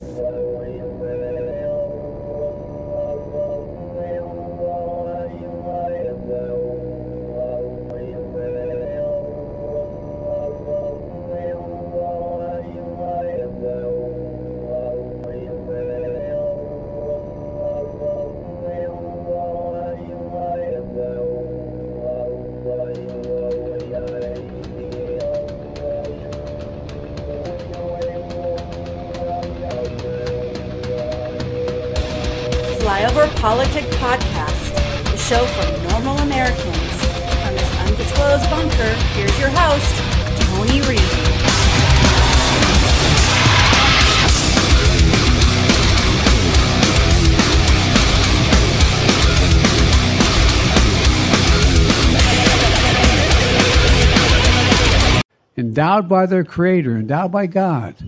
Salvo y. PolitiK Podcast, the show for normal Americans. From this undisclosed bunker, here's your host, Tony Reed. endowed by their creator, endowed by God,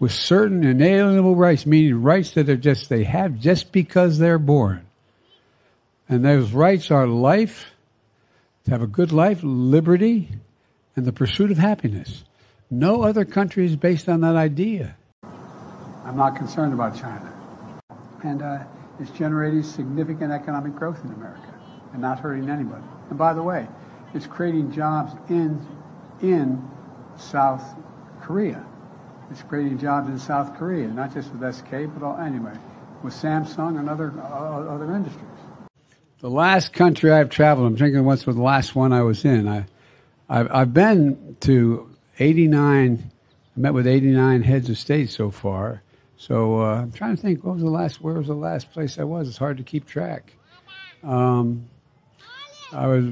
with certain inalienable rights, meaning rights that are just they have just because they're born. And those rights are life, to have a good life, liberty, and the pursuit of happiness. No other country is based on that idea. I'm not concerned about China. And uh, it's generating significant economic growth in America and not hurting anybody. And by the way, it's creating jobs in, in South Korea. It's creating jobs in South Korea, not just with SK, but all, anyway, with Samsung and other, uh, other industries. The last country I've traveled, I'm thinking what's the last one I was in. I, I've, I've been to 89, I met with 89 heads of state so far. So uh, I'm trying to think, what was the last, where was the last place I was? It's hard to keep track. Um, I was,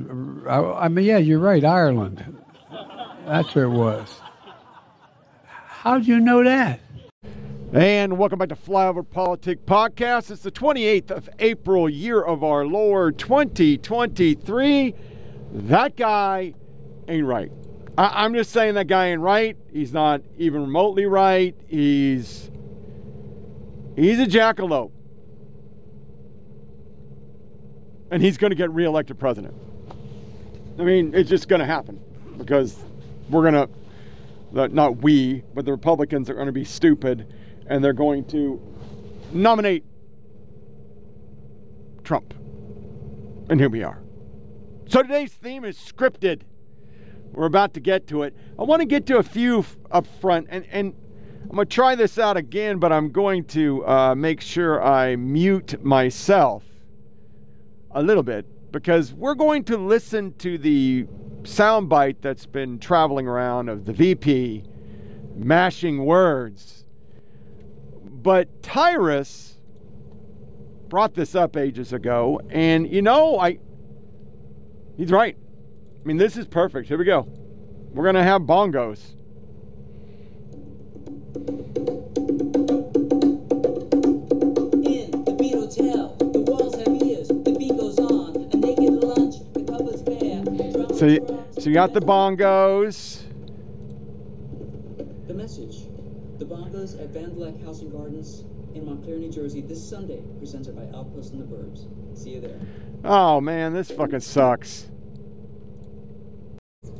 I, I mean, yeah, you're right, Ireland. That's where it was. How'd you know that? And welcome back to Flyover PolitiK Podcast. It's the 28th of April, year of our Lord 2023. That guy ain't right. I- am just saying that guy ain't right. He's not even remotely right. He's he's a jackalope. And he's going to get reelected president. I mean, it's just going to happen because we're going to not we, but the Republicans are going to be stupid and they're going to nominate Trump. And here we are. So today's theme is scripted. We're about to get to it. I want to get to a few up front, and, and I'm going to try this out again, but I'm going to uh, make sure I mute myself a little bit because we're going to listen to the soundbite that's been traveling around of the VP mashing words. But Tyrus brought this up ages ago, and you know, I he's right. I mean, this is perfect. Here we go. We're gonna have bongos. So, you, so you got the bongos. The message. The Bongos at Van Vleck House and Gardens in Montclair, New Jersey, this Sunday, presented by Outpost and the Burbs. See you there. Oh man, this fucking sucks.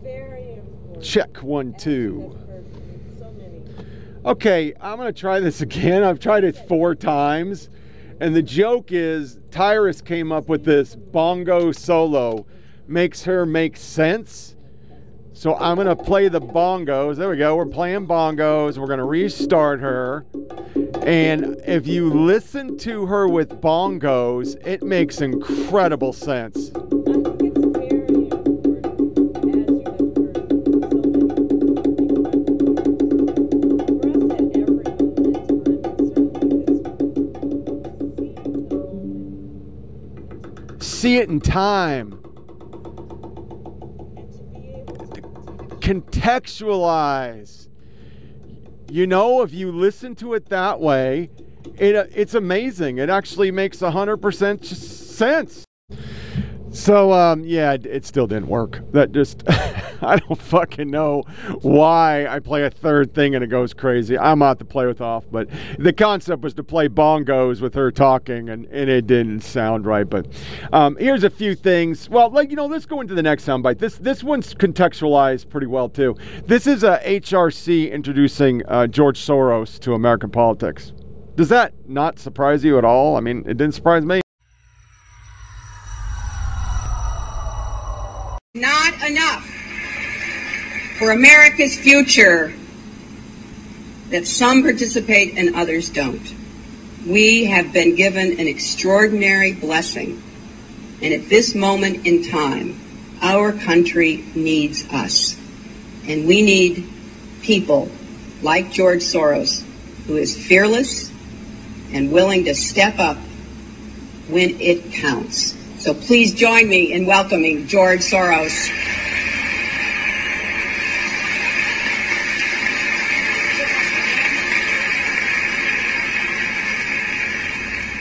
Very important. Check one, two. I've heard from so many. Okay, I'm gonna try this again. I've tried it four times, and the joke is Tyrus came up with this bongo solo, makes her make sense. So I'm gonna play the bongos. There we go. We're playing bongos. We're gonna restart her. And if you listen to her with bongos, it makes incredible sense. See it in very contextualize. You know, if you listen to it that way, it, it's amazing. It actually makes 100% sense. So, um, yeah, it, it still didn't work. That just, I don't fucking know why I play a third thing and it goes crazy. I'm out to play with off, but the concept was to play bongos with her talking and, and it didn't sound right. But um, here's a few things. Well, like, you know, let's go into the next soundbite. This, this one's contextualized pretty well, too. This is a HRC introducing uh, George Soros to American politics. Does that not surprise you at all? I mean, it didn't surprise me. Not enough for America's future that some participate and others don't. We have been given an extraordinary blessing. And at this moment in time, our country needs us. And we need people like George Soros, who is fearless and willing to step up when it counts. So please join me in welcoming George Soros.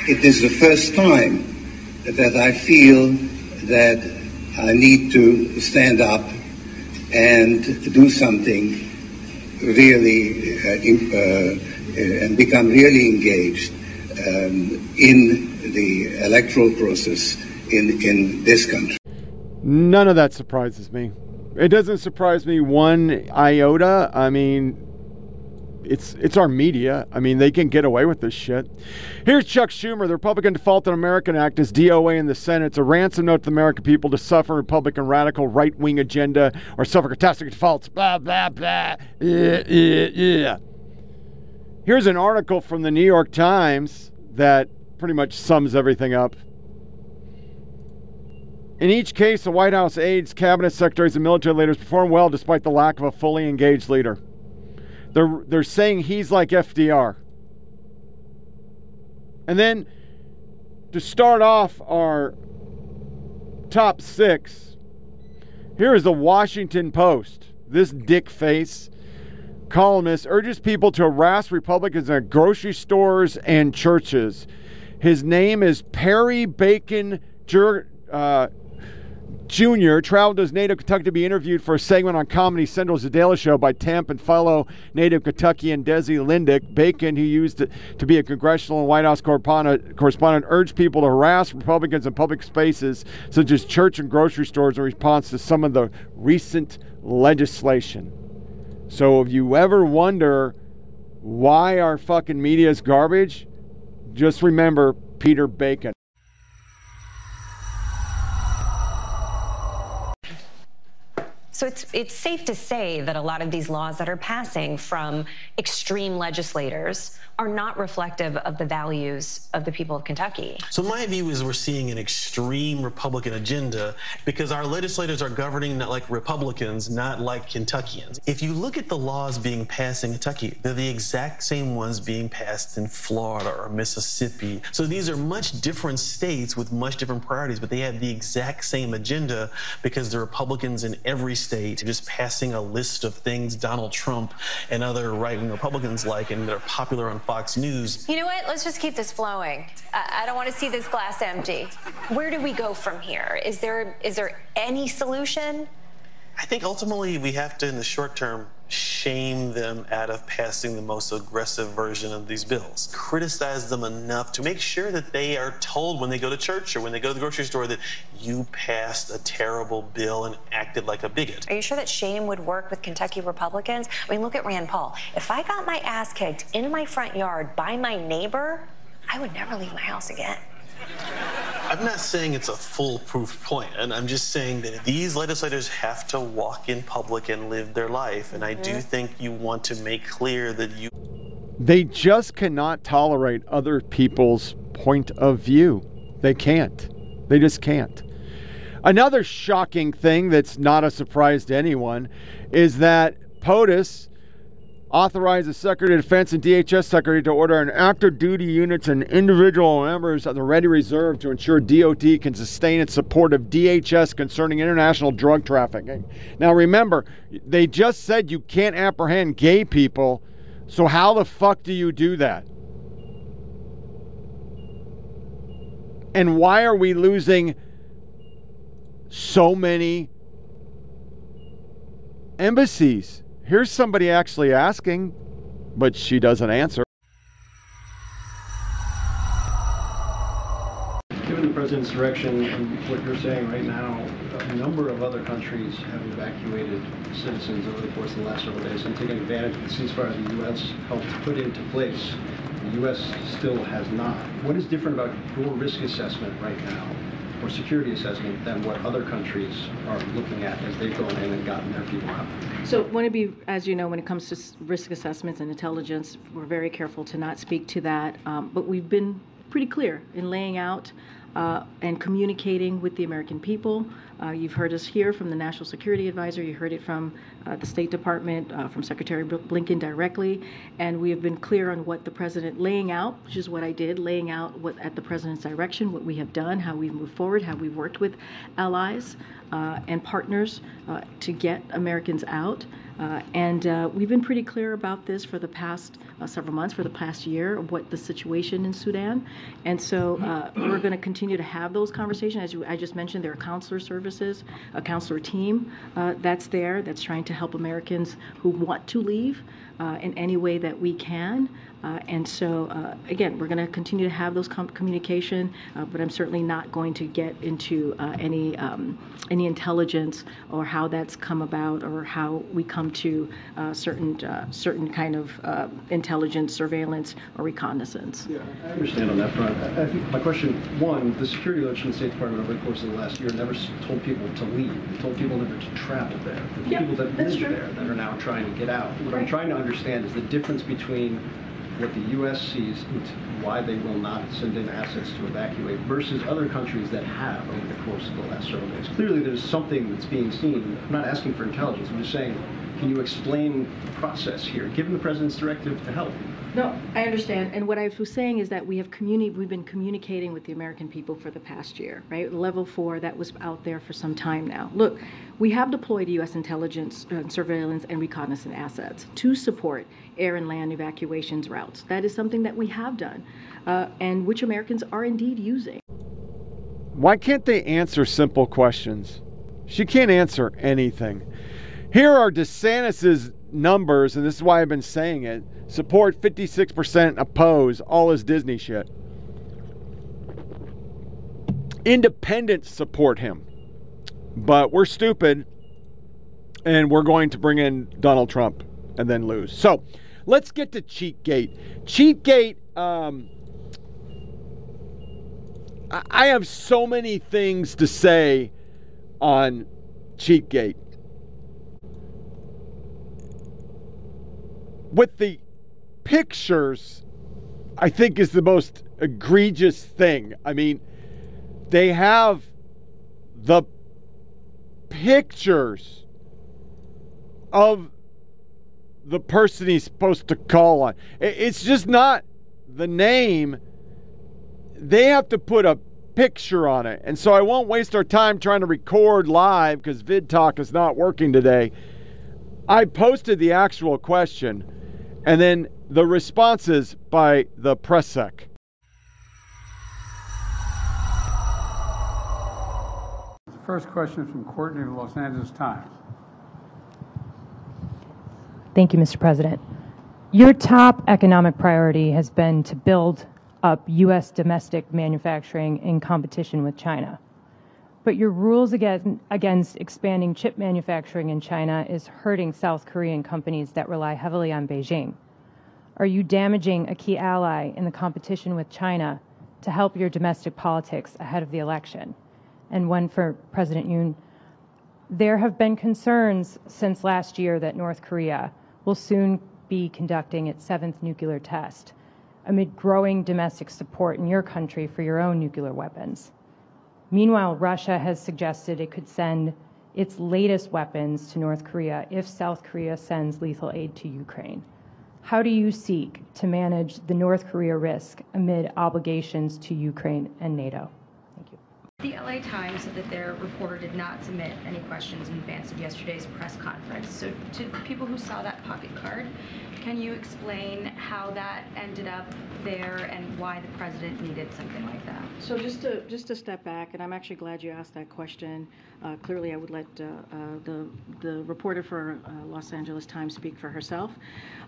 It is the first time that I feel that I need to stand up and do something really uh, in, uh, and become really engaged um, in the electoral process in, in this country. None of that surprises me. It doesn't surprise me one iota. I mean, it's it's our media. I mean, they can get away with this shit. Here's Chuck Schumer. The Republican Default on American Act is DOA in the Senate. It's a ransom note to the American people to suffer Republican radical right wing agenda or suffer catastrophic defaults. Blah blah blah. Yeah yeah yeah. Here's an article from the New York Times that pretty much sums everything up. In each case, the White House aides, cabinet secretaries, and military leaders perform well despite the lack of a fully engaged leader. They're, they're saying he's like FDR. And then to start off our top six, here is the Washington Post. This dick face columnist urges people to harass Republicans at grocery stores and churches. His name is Perry Bacon uh, Jr. traveled to his native Kentucky to be interviewed for a segment on Comedy Central's The Daily Show by Temp and fellow native Kentuckian Desi Lydic. Bacon, who used to be a congressional and White House correspondent, urged people to harass Republicans in public spaces such as church and grocery stores in response to some of the recent legislation. So if you ever wonder why our fucking media is garbage, just remember Peter Bacon. So it's, it's safe to say that a lot of these laws that are passing from extreme legislators are not reflective of the values of the people of Kentucky. So my view is we're seeing an extreme Republican agenda because our legislators are governing not like Republicans, not like Kentuckians. If you look at the laws being passed in Kentucky, they're the exact same ones being passed in Florida or Mississippi. So these are much different states with much different priorities, but they have the exact same agenda because the Republicans in every state are just passing a list of things Donald Trump and other right-wing Republicans like and that are popular on Fox News. You know what? Let's just keep this flowing. I, I don't want to see this glass empty. Where do we go from here? Is there is there any solution? I think ultimately we have to, in the short term, shame them out of passing the most aggressive version of these bills. Criticize them enough to make sure that they are told when they go to church or when they go to the grocery store that you passed a terrible bill and acted like a bigot. Are you sure that shame would work with Kentucky Republicans? I mean, look at Rand Paul. If I got my ass kicked in my front yard by my neighbor, I would never leave my house again. I'm not saying it's a foolproof plan. I'm just saying that these legislators have to walk in public and live their life. And I do mm-hmm. think you want to make clear that you. They just cannot tolerate other people's point of view. They can't. They just can't. Another shocking thing that's not a surprise to anyone is that POTUS authorize the Secretary of Defense and DHS Secretary to order an active duty units and individual members of the Ready Reserve to ensure DOD can sustain its support of DHS concerning international drug trafficking. Now, remember, they just said you can't apprehend gay people, so how the fuck do you do that? And why are we losing so many embassies? Here's somebody actually asking, but she doesn't answer. Given the president's direction and what you're saying right now, a number of other countries have evacuated citizens over the course of the last several days and taken advantage of the ceasefire the U.S. helped put into place. The U.S. still has not. What is different about your risk assessment right now, or security assessment, than what other countries are looking at as they've gone in and gotten their people out? So, want to be, as you know, when it comes to risk assessments and intelligence, we're very careful to not speak to that. Um, but we've been pretty clear in laying out uh, and communicating with the American people. Uh, you've heard us here from the National Security Advisor. You heard it from uh, the State Department, uh, from Secretary Bl- Blinken directly, and we have been clear on what the president laying out, which is what I did, laying out what at the president's direction, what we have done, how we've moved forward, how we've worked with allies uh, and partners uh, to get Americans out. Uh, and uh, we've been pretty clear about this for the past uh, several months, for the past year, what the situation in Sudan. And so uh, we're going to continue to have those conversations. As you, I just mentioned, there are counselor services, a counselor team uh, that's there that's trying to help Americans who want to leave in any way that we can. Uh, and so, uh, again, we're going to continue to have those com- communication, uh, but I'm certainly not going to get into uh, any um, any intelligence or how that's come about or how we come to uh, certain uh, certain kind of uh, intelligence, surveillance, or reconnaissance. Yeah, I understand on that front. I I think my question, one, the security alert from the State Department over the course of the last year never told people to leave. It told people never to travel there. The Yep, people that that's live there that are now trying to get out. What I'm trying to understand is the difference between what the U.S. sees and why they will not send in assets to evacuate versus other countries that have over the course of the last several days. Clearly, there's something that's being seen. I'm not asking for intelligence. I'm just saying, can you explain the process here, given the president's directive to help? No, I understand. And what I was saying is that we have communi- we've been communicating with the American people for the past year, right? Level four, that was out there for some time now. Look, we have deployed U.S. intelligence, uh, surveillance, and reconnaissance assets to support air and land evacuations routes. That is something that we have done, uh, and which Americans are indeed using. Why can't they answer simple questions? She can't answer anything. Here are DeSantis's numbers, and this is why I've been saying it. Support 56%, oppose all his Disney shit. Independents support him. But we're stupid, and we're going to bring in Donald Trump and then lose. So let's get to Cheatgate. Cheatgate, um, I- have so many things to say on Cheatgate. With the pictures, I think is the most egregious thing. I mean, they have the pictures of the person he's supposed to call on. It's just not the name they have to put a picture on it. And so I won't waste our time trying to record live because VidTalk is not working today. I posted the actual question and then the responses by the press sec. The first question is from Courtney of the Los Angeles Times. Thank you, Mr. President. Your top economic priority has been to build up U.S. domestic manufacturing in competition with China. But your rules against, against expanding chip manufacturing in China is hurting South Korean companies that rely heavily on Beijing. Are you damaging a key ally in the competition with China to help your domestic politics ahead of the election? And one for President Yoon. There have been concerns since last year that North Korea will soon be conducting its seventh nuclear test amid growing domestic support in your country for your own nuclear weapons. Meanwhile, Russia has suggested it could send its latest weapons to North Korea if South Korea sends lethal aid to Ukraine. How do you seek to manage the North Korea risk amid obligations to Ukraine and NATO? Thank you. The LA Times said that their reporter did not submit any questions in advance of yesterday's press conference. So, to people who saw that pocket card, can you explain how that ended up there and why the president needed something like that? So just to just to step back, and I'm actually glad you asked that question. Uh, clearly, I would let uh, uh, the the reporter for uh, Los Angeles Times speak for herself.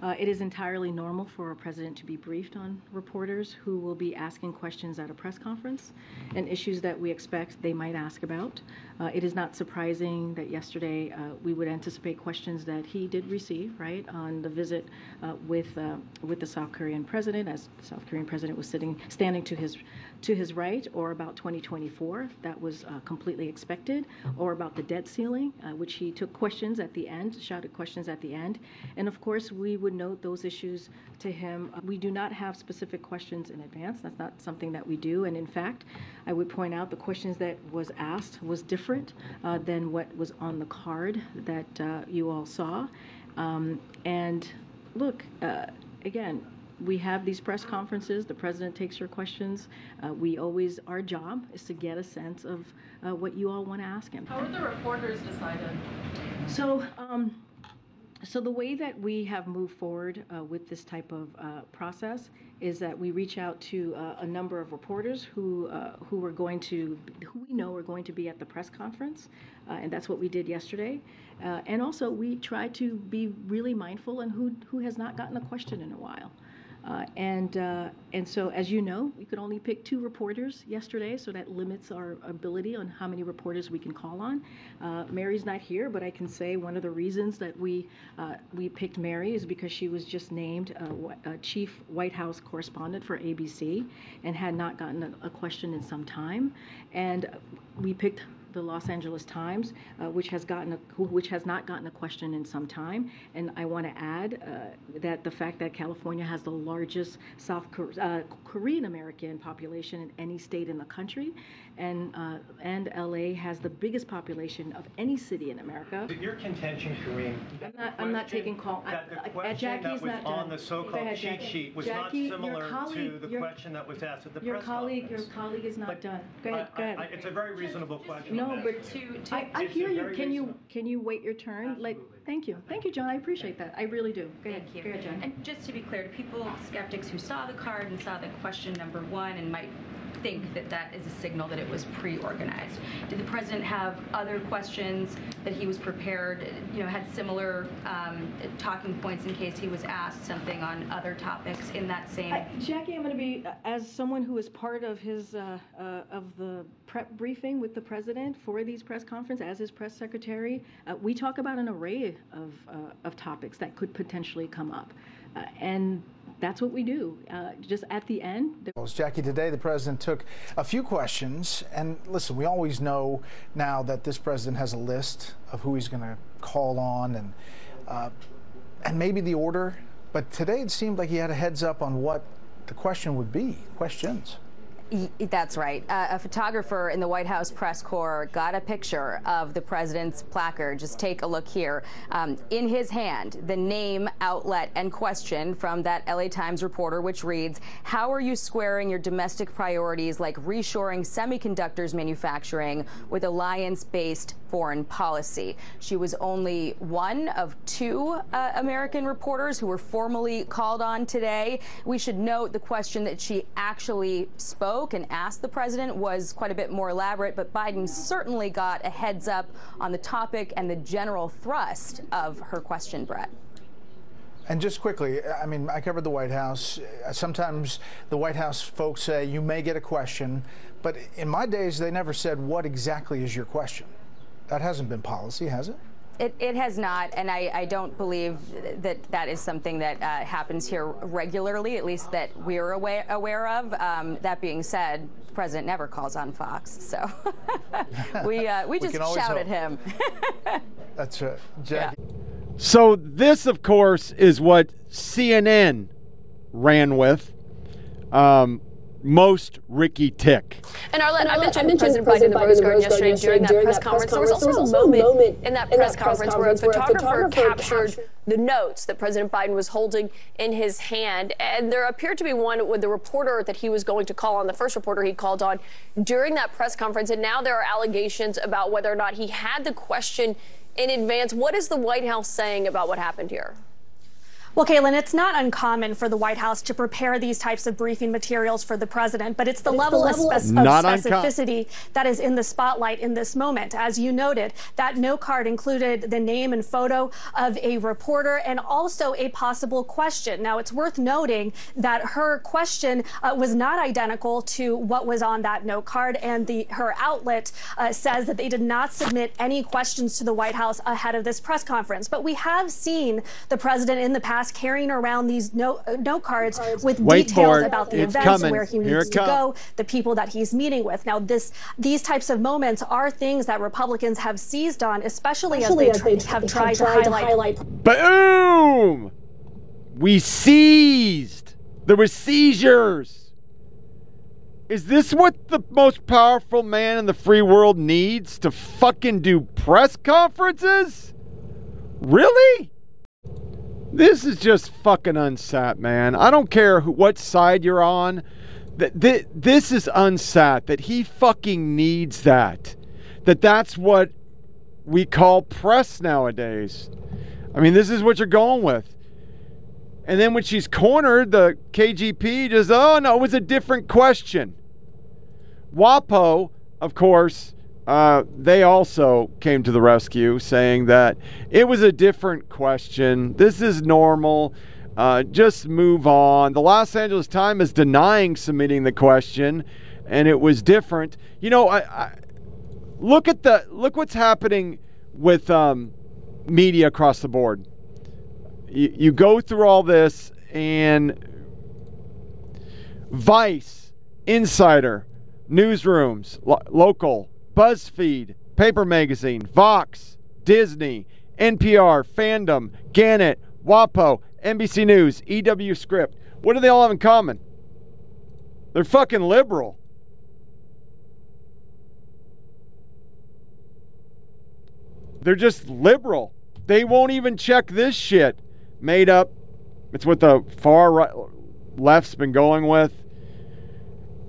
Uh, it is entirely normal for a president to be briefed on reporters who will be asking questions at a press conference, and issues that we expect they might ask about. Uh, it is not surprising that yesterday we would anticipate questions that he did receive, right, on the visit uh, with uh, with the South Korean president, as the South Korean president was sitting standing to his to his right, or about 2024. That was uh, completely expected, or about the debt ceiling, uh, which he took questions at the end, shouted questions at the end, and of course we would note those issues to him. We do not have specific questions in advance. That's not something that we do, and in fact, I would point out the questions that was asked was different uh, than what was on the card that uh, you all saw. Um, and look, uh, again, we have these press conferences. The president takes your questions. Uh, we always, our job is to get a sense of uh, what you all want to ask him. How are the reporters decided? So, um, so the way that we have moved forward uh, with this type of uh, process is that we reach out to uh, a number of reporters who uh, who are going to who we know are going to be at the press conference, uh, and that's what we did yesterday. Uh, and also we try to be really mindful and who who has not gotten a question in a while. Uh, and uh, and so, as you know, we could only pick two reporters yesterday, so that limits our ability on how many reporters we can call on. Uh, Mary's not here, but I can say one of the reasons that we uh, we picked Mary is because she was just named uh, chief White House correspondent for ABC and had not gotten a, a question in some time, and we picked the Los Angeles Times, uh, which has gotten a, which has not gotten a question in some time. And I want to add uh, that the fact that California has the largest South uh, Korean American population in any state in the country, and uh, and LA has the biggest population of any city in America. Your contention, Karine. I'm not. I'm not taking call. That the I, question Jackie's that was not on done. the so-called ahead, cheat sheet was Jackie, not similar colleague- to the your- question that was asked at the Your press colleague, conference. your colleague is not But done. Go ahead. I- Go ahead. I- It's a very reasonable question. No, I'm but asking. I, I hear you. very Can you can you wait your turn? Like, thank you, thank you, John. I appreciate that. I really do. Go ahead. Thank you. Go ahead, John. And just to be clear, to people, skeptics who saw the card and saw the question number one and might think that that is a signal that it was pre-organized. Did the president have other questions that he was prepared, you know, had similar um, talking points in case he was asked something on other topics in that same? Jackie, I'm going to be as someone who is part of his uh, uh, of the prep briefing with the president for these press conference as his press secretary. Uh, we talk about an array of uh, of topics that could potentially come up, uh, and that's what we do. Uh, just at the end. Well, Jackie, today the president took a few questions, and listen, we always know now that this president has a list of who he's going to call on, and uh, and maybe the order. But today it seemed like he had a heads up on what the question would be. Questions. That's right. Uh, a photographer in the White House press corps got a picture of the president's placard. Just take a look here. Um, in his hand, the name, outlet, and question from that LA Times reporter, which reads How are you squaring your domestic priorities like reshoring semiconductors manufacturing with alliance based foreign policy? She was only one of two uh, American reporters who were formally called on today. We should note the question that she actually spoke and asked the president was quite a bit more elaborate, but Biden certainly got a heads up on the topic and the general thrust of her question, Brett. And just quickly, I mean, I covered the White House. Sometimes the White House folks say you may get a question, but in my days, they never said what exactly is your question. That hasn't been policy, has it? It, it has not, and I, I don't believe that that is something that uh, happens here regularly, at least that we're aware, aware of. Um, that being said, the president never calls on Fox, so we, uh, we We just can always shout at him. That's right. Jackie. So this, of course, is what CNN ran with. Um, most Ricky Tick. And Arlette, I And Arlette, mentioned, I mentioned President President Biden in the Rose Biden in the Garden Rose Garden yesterday during that press during conference. that There was press also a conference. There was also a moment moment in that in press that press conference where a conference where a photographer photographer captured captured the notes that President Biden was holding in his hand. And there appeared to be one with the reporter that he was going to call on, the first reporter he called on during that press conference. And now there are allegations about whether or not he had the question in advance. What is the White House saying about what happened here? Well, Kaitlan, it's not uncommon for the White House to prepare these types of briefing materials for the president, but it's the It's the level, level of, of- spec- of uncom- specificity that is in the spotlight in this moment. As you noted, that note card included the name and photo of a reporter and also a possible question. Now, it's worth noting that her question uh, was not identical to what was on that note card, and the her outlet uh, says that they did not submit any questions to the White House ahead of this press conference. But we have seen the president in the past carrying around these note, uh, note cards with Wait details about the It's events, coming. where he Here needs to go, the people that he's meeting with. Now, this these types of moments are things that Republicans have seized on, especially, Especially as as they, they tr- have have tried, tried to to highlight. Boom! We seized. There were seizures. Is this what the most powerful man in the free world needs to fucking do press conferences? Really? This is just fucking unsat, man. I don't care who, what side you're on. Th- th- this is unsat that he fucking needs that. That that's what we call press nowadays. I mean, this is what you're going with. And then when she's cornered, the KJP just, oh no, it was a different question. WAPO, of course, uh, they also came to the rescue, saying that it was a different question. This is normal. Uh, just move on. The Los Angeles Times is denying submitting the question, and it was different. You know, I, I look at the look what's happening with um, media across the board. You, you go through all this, and Vice, Insider, newsrooms, lo- local, BuzzFeed, Paper Magazine, Vox, Disney, NPR, Fandom, Gannett, WAPO, NBC News, EW Script. What do they all have in common? They're fucking liberal. They're just liberal. They won't even check this shit. Made up. It's what the far right, left's been going with.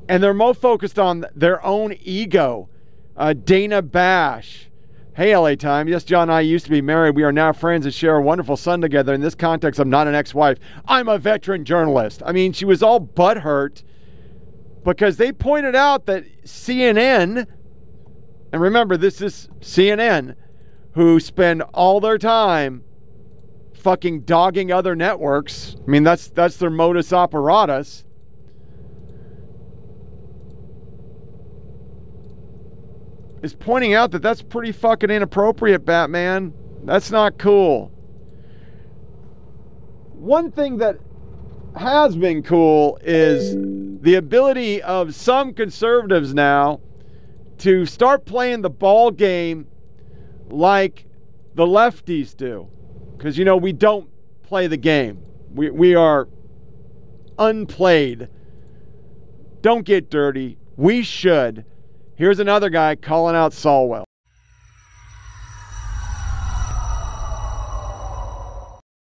And they're more focused on their own ego. Uh, Dana Bash. Hey, LA Times. Yes, John and I used to be married. We are now friends and share a wonderful son together. In this context, I'm not an ex wife. I'm a veteran journalist. I mean, she was all butthurt because they pointed out that CNN, and remember, this is CNN, who spend all their time fucking dogging other networks. I mean, that's that's their modus operatus. Is pointing out that that's pretty fucking inappropriate, Batman. That's not cool. One thing that has been cool is the ability of some conservatives now to start playing the ball game like the lefties do. Because, you know, we don't play the game, we, we are unplayed. Don't get dirty. We should. Here's another guy calling out Swalwell.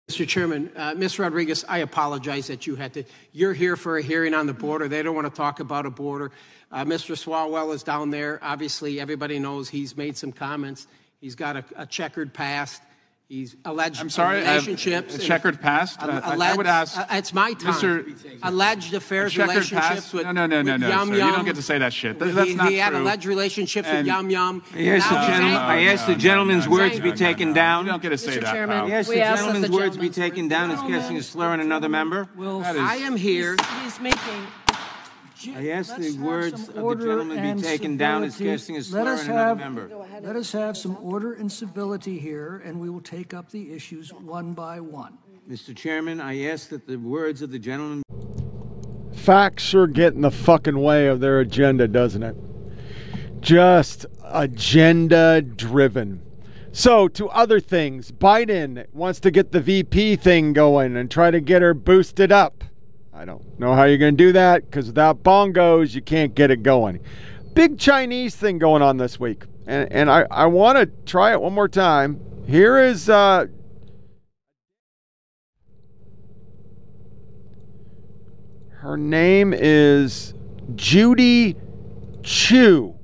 Mr. Chairman, uh, Ms. Rodriguez, I apologize that you had to. You're here for a hearing on the border. They don't want to talk about a border. Uh, Mr. Swalwell is down there. Obviously, everybody knows he's made some comments. He's got a, a checkered past. He's alleged I'm sorry, relationships. a and- checkered past? Al- I- I- I would ask uh, it's my time. Mr. Alleged affairs, relationships past? with No, no, no, no, no, Yum sir. Yum. You don't get to say that shit. That- He- that's not he had alleged relationships And- with Yum Yum. I ask the Now he's gentleman, angry. I ask the gentleman's words to be no, no, taken no. down. You don't get to say Mr. that, Chairman, I ask the we ask that gentleman's the words be taken down as casting a slur on another member. I am here. He's making. I ask the words of the gentleman be taken down as civility. casting a Let slur on another member. Let us have some order and civility here, and we will take up the issues one by one. Mr. Chairman, I ask that the words of the gentleman. Facts sure get in the fucking way of their agenda, doesn't it? Just agenda driven. So, to other things, Biden wants to get the VP thing going and try to get her boosted up. I don't know how you're going to do that because without bongos, you can't get it going. Big Chinese thing going on this week. And, and I, I want to try it one more time. Here is uh, Her name is Judy Chu.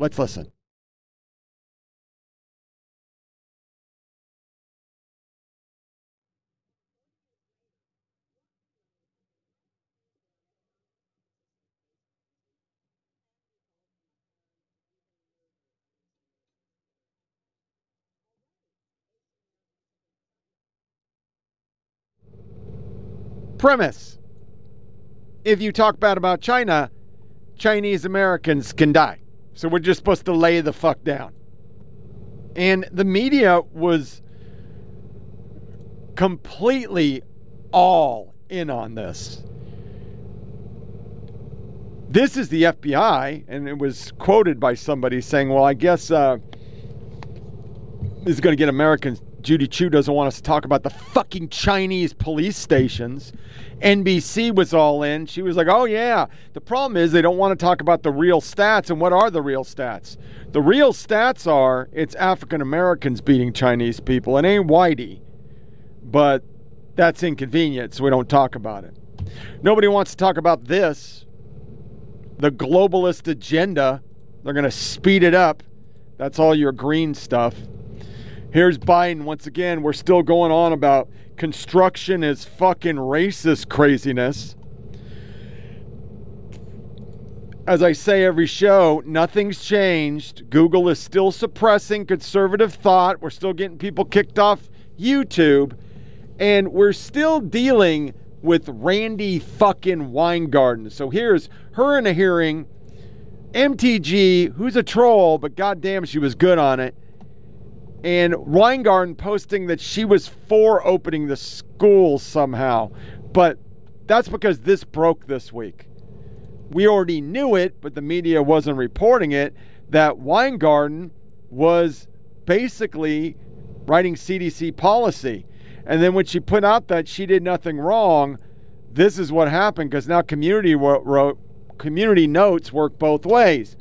Let's listen. Premise. If you talk bad about China, Chinese Americans can die. So we're just supposed to lay the fuck down. And the media was completely all in on this. This is the FBI, and it was quoted by somebody saying, Well, I guess uh, this is going to get Americans. Judy Chu doesn't want us to talk about the fucking Chinese police stations. NBC was all in. She was like, oh, yeah. The problem is they don't want to talk about the real stats. And what are the real stats? The real stats are it's African Americans beating Chinese people. It ain't whitey. But that's inconvenient, so we don't talk about it. Nobody wants to talk about this the globalist agenda. They're going to speed it up. That's all your green stuff. Here's Biden once again. We're still going on about construction is fucking racist craziness. As I say every show, nothing's changed. Google is still suppressing conservative thought. We're still getting people kicked off YouTube. And we're still dealing with Randi fucking Weingarten. So here's her in a hearing. MTG, who's a troll, but goddamn, she was good on it. And Weingarten posting that she was for opening the schools somehow. But that's because this broke this week. We already knew it, but the media wasn't reporting it. That Weingarten was basically writing CDC policy. And then when she put out that she did nothing wrong, this is what happened because now community wrote community notes work both ways.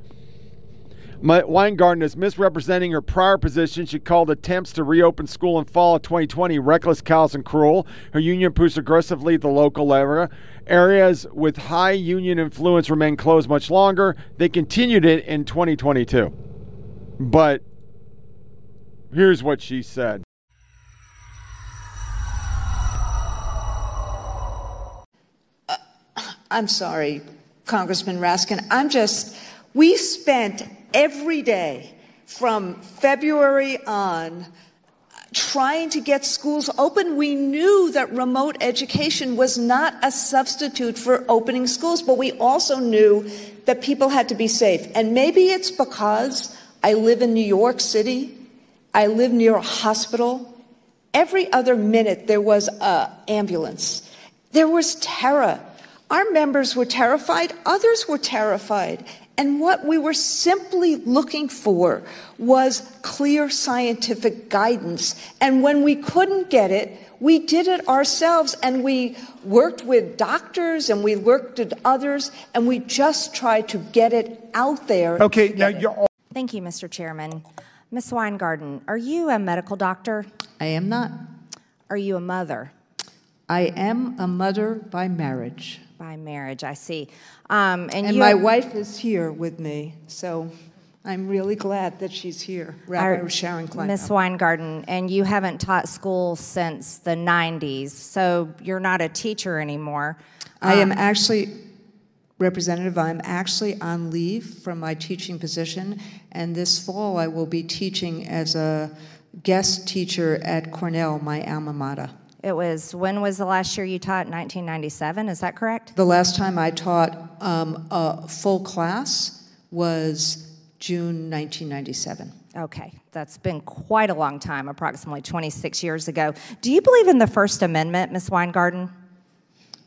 Weingarten is misrepresenting her prior position. She called attempts to reopen school in fall of 2020 reckless, callous, and cruel. Her union pushed aggressively at the local level. Areas with high union influence remain closed much longer. They continued it in 2022. But here's what she said. Uh, I'm sorry, Congressman Raskin. I'm just, we spent every day from February on trying to get schools open. We knew that remote education was not a substitute for opening schools, but we also knew that people had to be safe. And maybe it's because I live in New York City, I live near a hospital. Every other minute there was an ambulance. There was terror. Our members were terrified, others were terrified. And what we were simply looking for was clear scientific guidance. And when we couldn't get it, we did it ourselves and we worked with doctors and we worked with others and we just tried to get it out there. Okay, now you're all. Thank you, Mr. Chairman. Ms. Weingarten, are you a medical doctor? I am not. Are you a mother? I am a mother by marriage. By marriage, I see. Um, and And my wife is here with me, so I'm really glad that she's here, Rabbi Are- Sharon Klein. Miss Weingarten, and you haven't taught school since the 90s, so you're not a teacher anymore. I am Um, actually, Representative, I'm actually on leave from my teaching position, and this fall I will be teaching as a guest teacher at Cornell, my alma mater. It was, when was the last year you taught? 1997, is that correct? The last time I taught um, a full class was June 1997. Okay, that's been quite a long time, approximately 26 years ago. Do you believe in the First Amendment, Ms. Weingarten?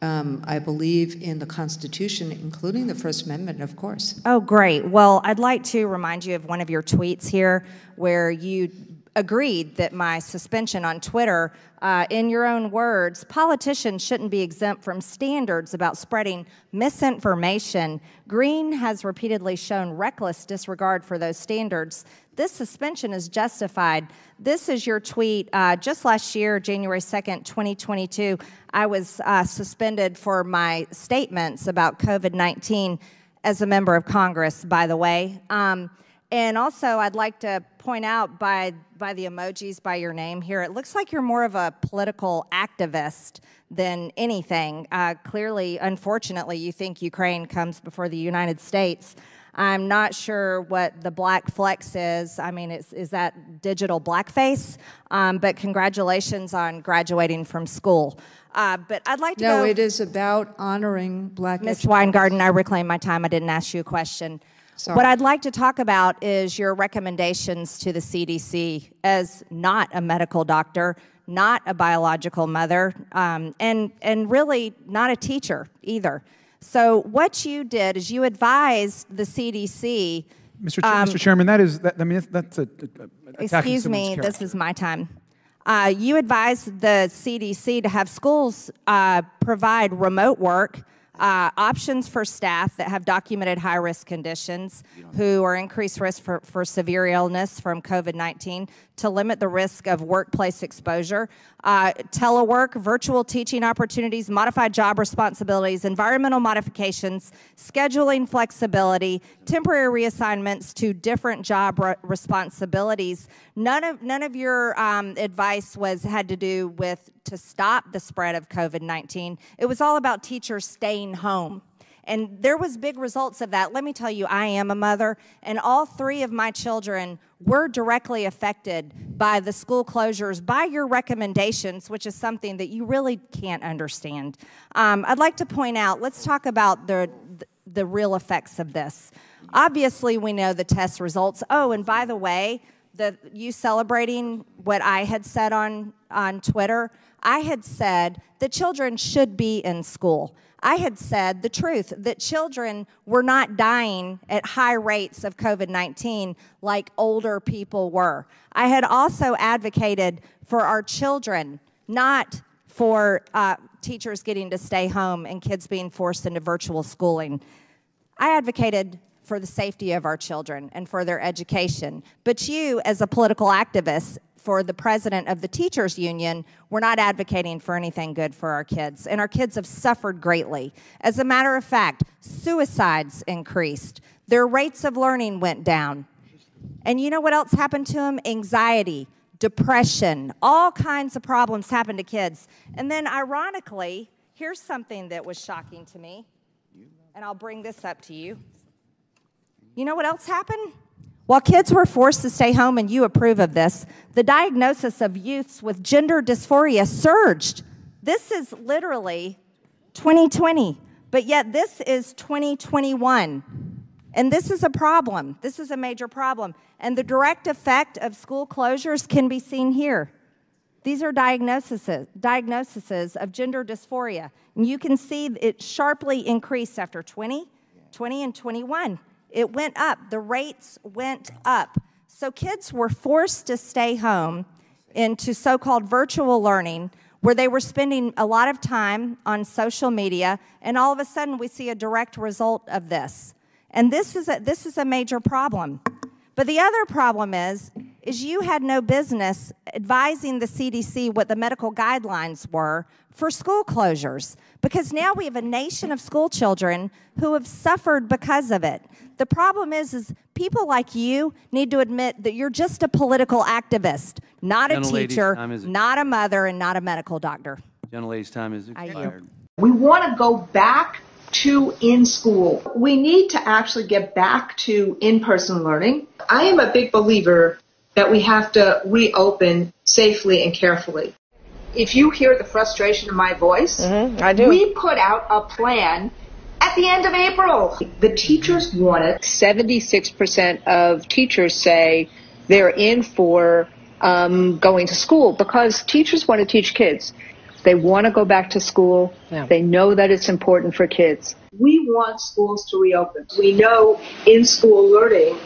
Um, I believe in the Constitution, including the First Amendment, of course. Oh, great. Well, I'd like to remind you of one of your tweets here where you agreed that my suspension on Twitter, uh, in your own words, politicians shouldn't be exempt from standards about spreading misinformation. Greene has repeatedly shown reckless disregard for those standards. This suspension is justified. This is your tweet. Uh, just last year, January 2nd, 2022, I was uh, suspended for my statements about COVID 19 as a member of Congress, by the way. Um, and also, I'd like to point out by, by the emojis by your name here, it looks like you're more of a political activist than anything. Uh, clearly, unfortunately, you think Ukraine comes before the United States. I'm not sure what the black flex is. I mean, is, is that digital blackface? Um, but congratulations on graduating from school. Uh, but I'd like to No, it is about honoring black Ms. Weingarten, I reclaim my time. I didn't ask you a question. Sorry. What I'd like to talk about is your recommendations to the CDC as not a medical doctor, not a biological mother, um, and, and really not a teacher either. So, what you did is you advised the CDC. Mr. Ch- um, Mr. Chairman, that is that. I mean, that's a, a, a Excuse me, character. this is my time. Uh, you advised the CDC to have schools uh, provide remote work, uh, options for staff that have documented high risk conditions who are increased risk for, for severe illness from COVID 19 to limit the risk of workplace exposure, uh, telework, virtual teaching opportunities, modified job responsibilities, environmental modifications, scheduling flexibility, temporary reassignments to different job re- responsibilities. None of none of your um, advice was had to do with to stop the spread of COVID nineteen. It was all about teachers staying home. And there was big results of that. Let me tell you, I am a mother, and all three of my children were directly affected by the school closures, by your recommendations, which is something that you really can't understand. Um, I'd like to point out. Let's talk about the the real effects of this. Obviously, we know the test results. Oh, and by the way, the you celebrating what I had said on on Twitter. I had said the children should be in school. I had said the truth that children were not dying at high rates of COVID 19 like older people were. I had also advocated for our children, not for uh, teachers getting to stay home and kids being forced into virtual schooling. I advocated for the safety of our children and for their education. But you, as a political activist, for the president of the teachers union, were not advocating for anything good for our kids. And our kids have suffered greatly. As a matter of fact, suicides increased, their rates of learning went down. And you know what else happened to them? Anxiety, depression, all kinds of problems happened to kids. And then, ironically, here's something that was shocking to me, and I'll bring this up to you. You know what else happened? While kids were forced to stay home, and you approve of this, the diagnosis of youths with gender dysphoria surged. This is literally 2020, but yet this is 2021. And this is a problem. This is a major problem. And the direct effect of school closures can be seen here. These are diagnoses, diagnoses of gender dysphoria. And you can see it sharply increased after 20, 20, and 21. It went up. The rates went up. So kids were forced to stay home into so called virtual learning where they were spending a lot of time on social media. And all of a sudden, we see a direct result of this. And this is a, this is a major problem. But the other problem is, is you had no business advising the CDC what the medical guidelines were for school closures because now we have a nation of school children who have suffered because of it. The problem is is people like you need to admit that you're just a political activist, not a Gentle teacher, time not a mother and not a medical doctor. Gentlelady's time is expired. We want to go back to in school. We need to actually get back to in-person learning. I am a big believer that we have to reopen safely and carefully. If you hear the frustration in my voice, I do. We put out a plan at the end of April. The teachers want it. 76% of teachers say they're in for um, going to school because teachers want to teach kids. They want to go back to school. They know that it's important for kids. We want schools to reopen. We know in-school learning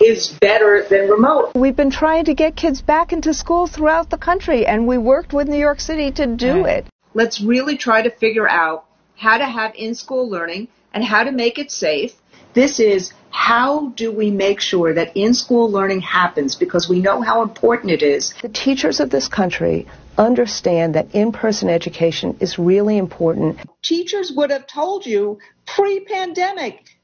is better than remote. We've been trying to get kids back into school throughout the country, and we worked with New York City to do it. Let's really try to figure out how to have in-school learning and how to make it safe. This is how do we make sure that in-school learning happens because we know how important it is. The teachers of this country understand that in-person education is really important. Teachers would have told you pre-pandemic that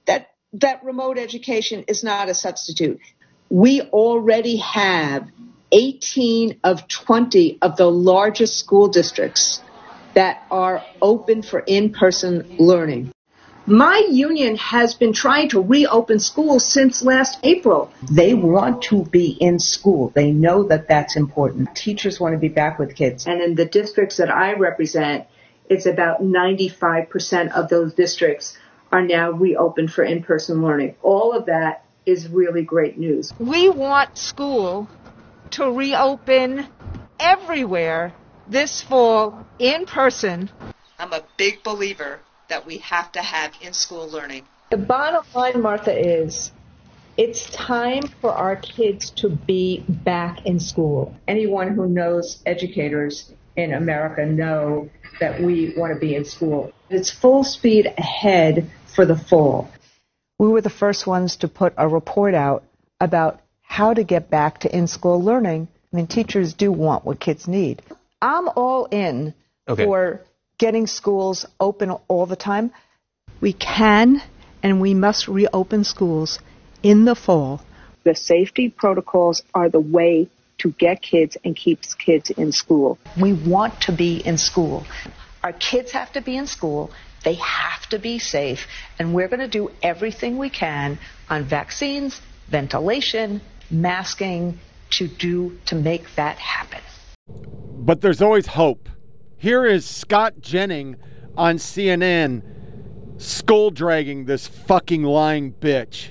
that remote education is not a substitute. We already have 18 of 20 of the largest school districts that are open for in-person learning. My union has been trying to reopen schools since last April. They want to be in school. They know that that's important. Teachers want to be back with kids. And in the districts that I represent, it's about 95% of those districts are now reopened for in-person learning. All of that is really great news. We want school to reopen everywhere this fall in person. I'm a big believer that we have to have in school learning. The bottom line, Martha, is it's time for our kids to be back in school. Anyone who knows educators in America know that we want to be in school. It's full speed ahead for the fall. We were the first ones to put a report out about how to get back to in school learning. I mean, teachers do want what kids need. I'm all in Okay. for getting schools open all the time. We can and we must reopen schools in the fall. The safety protocols are the way to get kids and keeps kids in school. We want to be in school. Our kids have to be in school. They have to be safe. And we're going to do everything we can on vaccines, ventilation, masking to do to make that happen. But there's always hope. Here is Scott Jennings on CNN skull dragging this fucking lying bitch.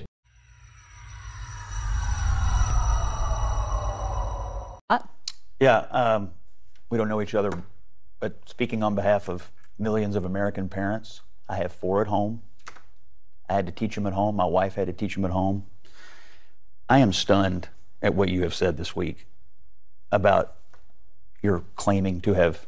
Yeah, um, we don't know each other, but speaking on behalf of millions of American parents, I have four at home. I had to teach them at home. My wife had to teach them at home. I am stunned at what you have said this week about your claiming to have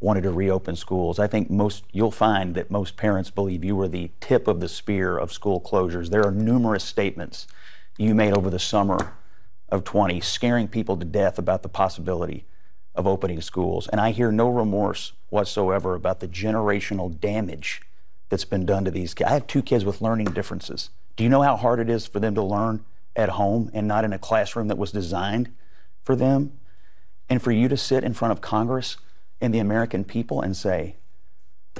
wanted to reopen schools. I think most you'll find that most parents believe you were the tip of the spear of school closures. There are numerous statements you made over the summer of 20 scaring people to death about the possibility of opening schools. And I hear no remorse whatsoever about the generational damage that's been done to these kids. I have two kids with learning differences. Do you know how hard it is for them to learn at home and not in a classroom that was designed for them? And for you to sit in front of Congress and the American people and say,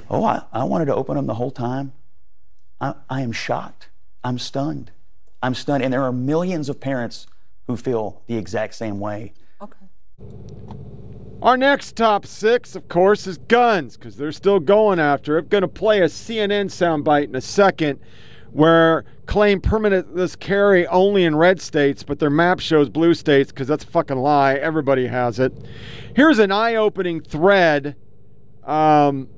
Oh, I, I wanted to open them the whole time. I, I am shocked. I'm stunned. I'm stunned. And there are millions of parents who feel the exact same way. Our next top six, of course, is guns because they're still going after it. Going to play a CNN soundbite in a second where claim permitless carry only in red states, but their map shows blue states because that's a fucking lie. Everybody has it. Here's an eye opening thread. Um,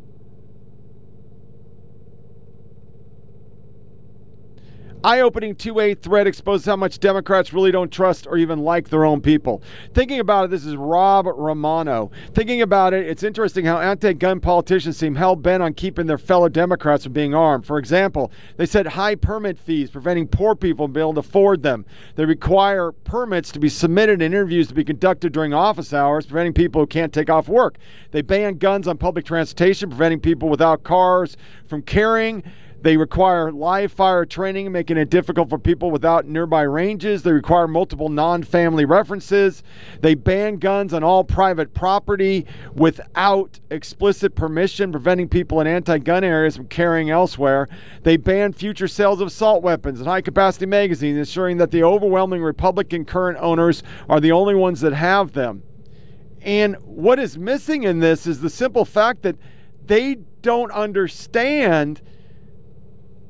Eye opening 2A thread exposes how much Democrats really don't trust or even like their own people. Thinking about it, this is Rob Romano. Thinking about it, it's interesting how anti gun politicians seem hell bent on keeping their fellow Democrats from being armed. For example, they set high permit fees, preventing poor people from being able to afford them. They require permits to be submitted and interviews to be conducted during office hours, preventing people who can't take off work. They ban guns on public transportation, preventing people without cars from carrying. They require live fire training, making it difficult for people without nearby ranges. They require multiple non family references. They ban guns on all private property without explicit permission, preventing people in anti gun areas from carrying elsewhere. They ban future sales of assault weapons and high capacity magazines, ensuring that the overwhelming Republican current owners are the only ones that have them. And what is missing in this is the simple fact that they don't understand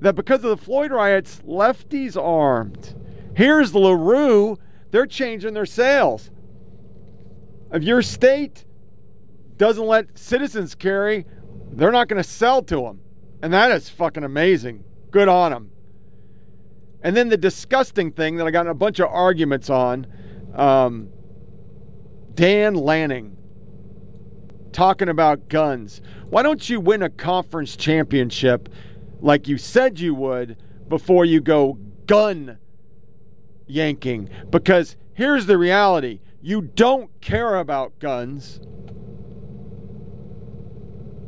that because of the Floyd riots, lefties armed. Here's LaRue, they're changing their sales. If your state doesn't let citizens carry, they're not going to sell to them. And that is fucking amazing. Good on them. And then the disgusting thing that I got in a bunch of arguments on um, Dan Lanning talking about guns. Why don't you win a conference championship like you said you would before you go gun yanking? Because here's the reality you don't care about guns.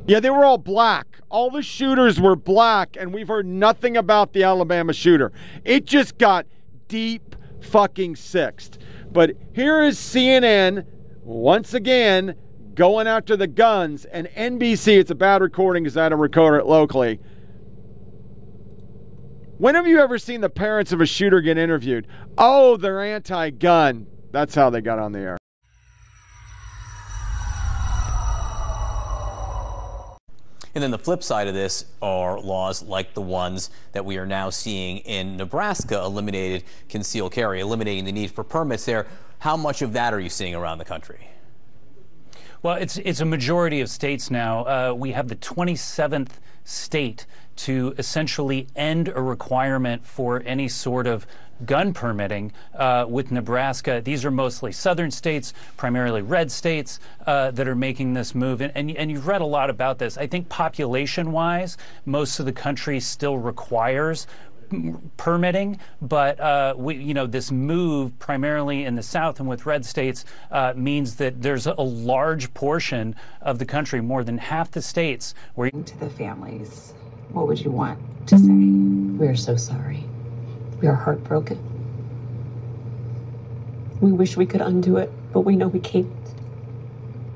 Yeah, they were all black. All the shooters were black, and we've heard nothing about the Alabama shooter. It just got deep fucking sixth. But here is CNN once again going after the guns, and NBC, it's a bad recording because I had to record it locally, When have you ever seen the parents of a shooter get interviewed? Oh, they're anti gun. That's how they got on the air. And then the flip side of this are laws like the ones that we are now seeing in Nebraska, eliminated concealed carry, eliminating the need for permits there. How much of that are you seeing around the country? Well, it's it's a majority of states now. Uh, we have the 27th state to essentially end a requirement for any sort of gun permitting uh, with Nebraska. These are mostly southern states, primarily red states, uh, that are making this move. And, and, and you've read a lot about this. I think population wise, most of the country still requires permitting, but uh, we, you know, this move primarily in the South and with red states uh, means that there's a large portion of the country, more than half the states, where to the families, what would you want to say? We are so sorry. We are heartbroken. We wish we could undo it, but we know we can't.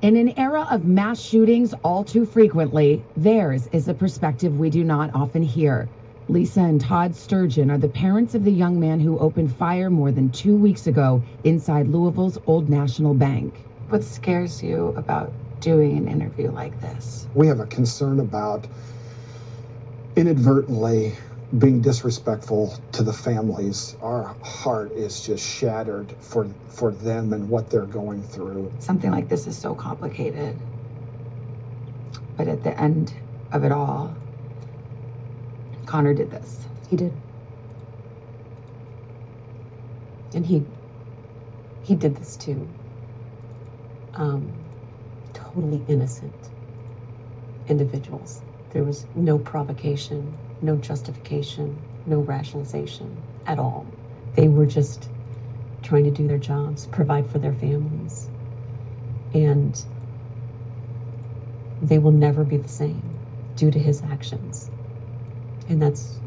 In an era of mass shootings all too frequently, theirs is a perspective we do not often hear. Lisa and Todd Sturgeon are the parents of the young man who opened fire more than two weeks ago inside Louisville's Old National Bank. What scares you about doing an interview like this? We have a concern about inadvertently being disrespectful to the families. Our heart is just shattered for for them and what they're going through. Something like this is so complicated. But at the end of it all, Connor did this. He did. And he he did this too. Um, totally innocent individuals. There was no provocation, no justification, no rationalization at all. They were just trying to do their jobs, provide for their families. And they will never be the same due to his actions. And that's,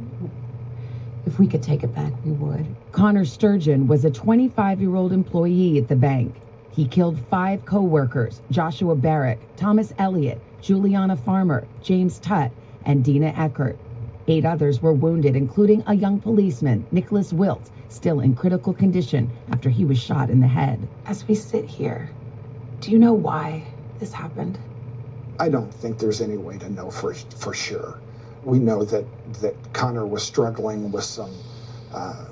if we could take it back, we would. Connor Sturgeon was a 25 year old employee at the bank. He killed five co workers Joshua Barrick, Thomas Elliott, Juliana Farmer, James Tutt, and Deana Eckert. Eight others were wounded, including a young policeman, Nicholas Wilt, still in critical condition after he was shot in the head. As we sit here, do you know why this happened? I don't think there's any way to know for for sure. We know that that Connor was struggling with some uh,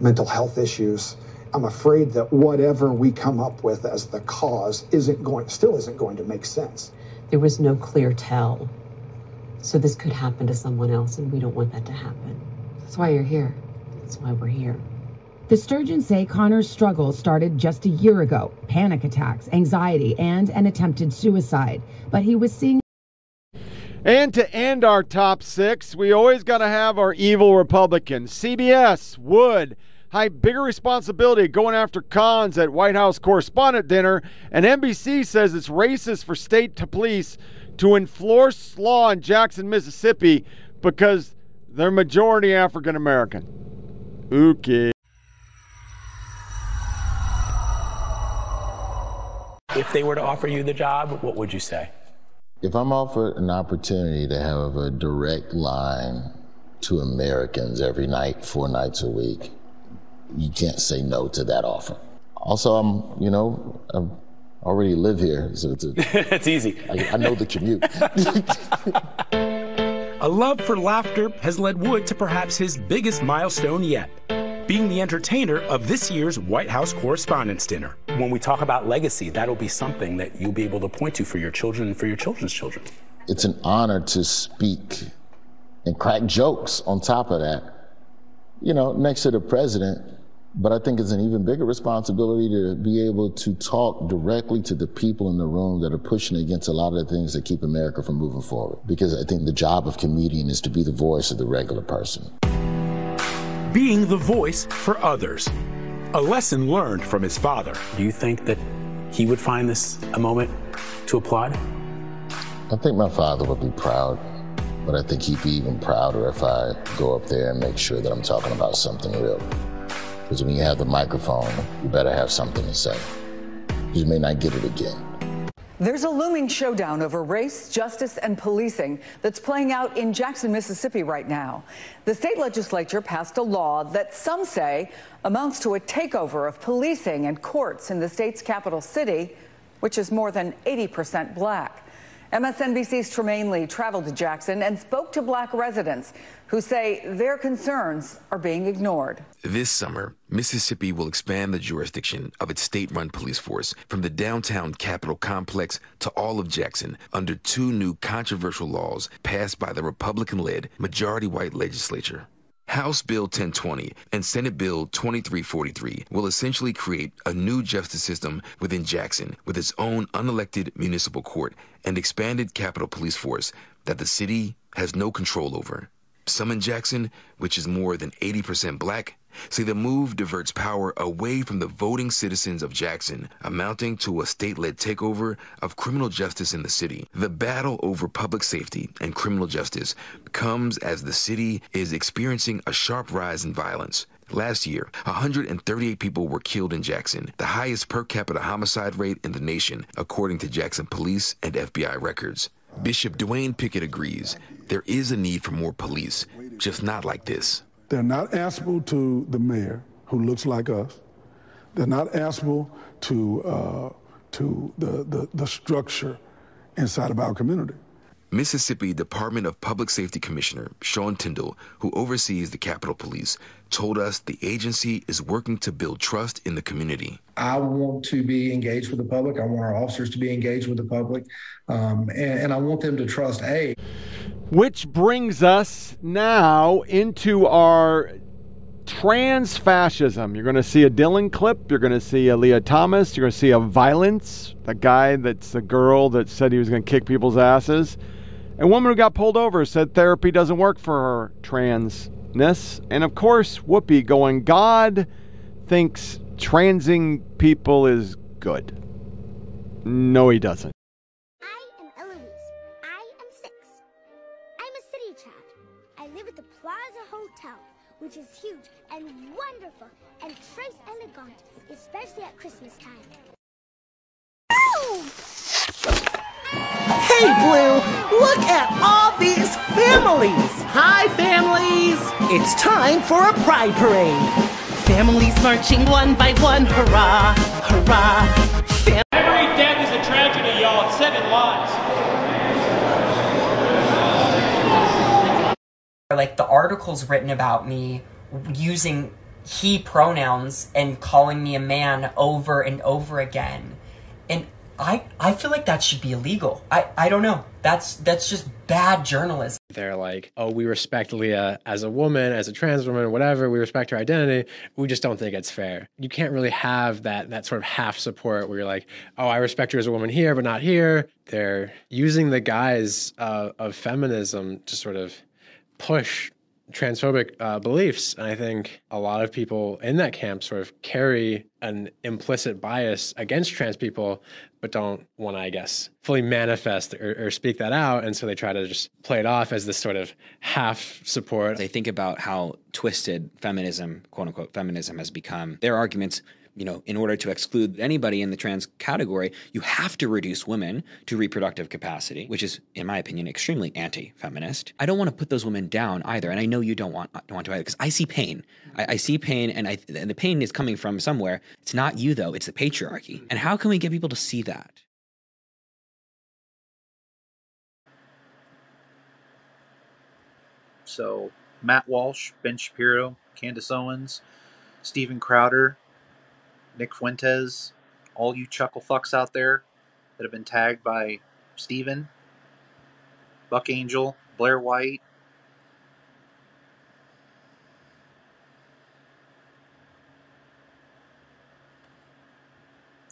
mental health issues. I'm afraid that whatever we come up with as the cause isn't going, still isn't going to make sense. There was no clear tell. So this could happen to someone else, and we don't want that to happen. That's why you're here. That's why we're here. The Sturgeons say Connor's struggle started just a year ago panic attacks, anxiety, and an attempted suicide. But he was seeing. And to end our top six, we always got to have our evil Republicans. CBS, Wood, high bigger responsibility going after cons at White House correspondent dinner, and NBC says it's racist for state to police to enforce law in Jackson, Mississippi, because they're majority African American. Okay. If they were to offer you the job, what would you say? If I'm offered an opportunity to have a direct line to Americans every night, four nights a week, you can't say no to that offer. Also, I'm, you know, I already live here, so it's, a, it's easy. I, I know the commute. a love for laughter has led Wood to perhaps his biggest milestone yet being the entertainer of this year's White House Correspondents' Dinner. When we talk about legacy, that'll be something that you'll be able to point to for your children and for your children's children. It's an honor to speak and crack jokes on top of that, you know, next to the president. But I think it's an even bigger responsibility to be able to talk directly to the people in the room that are pushing against a lot of the things that keep America from moving forward. Because I think the job of comedian is to be the voice of the regular person being the voice for others. A lesson learned from his father. Do you think that he would find this a moment to applaud? I think my father would be proud, but I think he'd be even prouder if I go up there and make sure that I'm talking about something real. Because when you have the microphone, you better have something to say. You may not get it again. There's a looming showdown over race, justice, and policing that's playing out in Jackson, Mississippi right now. The state legislature passed a law that some say amounts to a takeover of policing and courts in the state's capital city, which is more than 80% black. MSNBC's Trymaine Lee traveled to Jackson and spoke to black residents who say their concerns are being ignored. This summer, Mississippi will expand the jurisdiction of its state run police force from the downtown Capitol complex to all of Jackson under two new controversial laws passed by the Republican led majority white legislature. House Bill 1020 and Senate Bill 2343 will essentially create a new justice system within Jackson with its own unelected municipal court and expanded Capitol Police force that the city has no control over. Some in Jackson, which is more than 80% black, say the move diverts power away from the voting citizens of Jackson, amounting to a state led takeover of criminal justice in the city. The battle over public safety and criminal justice comes as the city is experiencing a sharp rise in violence. Last year, 138 people were killed in Jackson, the highest per capita homicide rate in the nation, according to Jackson police and FBI records. Bishop Dwayne Pickett agrees there is a need for more police, just not like this. They're not answerable to the mayor, who looks like us. They're not answerable to uh, to the, the, the structure inside of our community. Mississippi Department of Public Safety Commissioner Sean Tindell, who oversees the Capitol Police, told us the agency is working to build trust in the community. I want to be engaged with the public. I want our officers to be engaged with the public. Um, and, and I want them to trust A. Which brings us now into our trans fascism. You're going to see a Dylan clip. You're going to see a Lia Thomas. You're going to see a violence, the guy that's the girl that said he was going to kick people's asses. A woman who got pulled over said therapy doesn't work for her transness. And of course, Whoopi going, God thinks transing people is good. No, he doesn't. I am Eloise. I am six. I'm a city child. I live at the Plaza Hotel, which is huge and wonderful and très elegant, especially at Christmas time. Hey, Blue, look at all these families. Hi, families. It's time for a pride parade. Families marching one by one, hurrah, hurrah. Fam- Every death is a tragedy, y'all. It's seven lives. Like the articles written about me using he pronouns and calling me a man over and over again. And I I feel like that should be illegal. I, I don't know. That's that's just bad journalism. They're like, oh, we respect Lia as a woman, as a trans woman, whatever. We respect her identity. We just don't think it's fair. You can't really have that that sort of half support where you're like, oh, I respect her as a woman here, but not here. They're using the guise uh, of feminism to sort of push transphobic uh, beliefs. And I think a lot of people in that camp sort of carry an implicit bias against trans people, but don't want to, I guess, fully manifest or, or, speak that out. And so they try to just play it off as this sort of half support. They think about how twisted feminism, quote unquote, feminism has become. Their arguments you know, in order to exclude anybody in the trans category, you have to reduce women to reproductive capacity, which is, in my opinion, extremely anti-feminist. I don't want to put those women down either, and I know you don't want don't want to either because I see pain. I, I, see pain, and I and the pain is coming from somewhere. It's not you though; it's the patriarchy. And how can we get people to see that? So Matt Walsh, Ben Shapiro, Candace Owens, Steven Crowder, Nick Fuentes, all you chuckle fucks out there that have been tagged by Steven, Buck Angel, Blair White.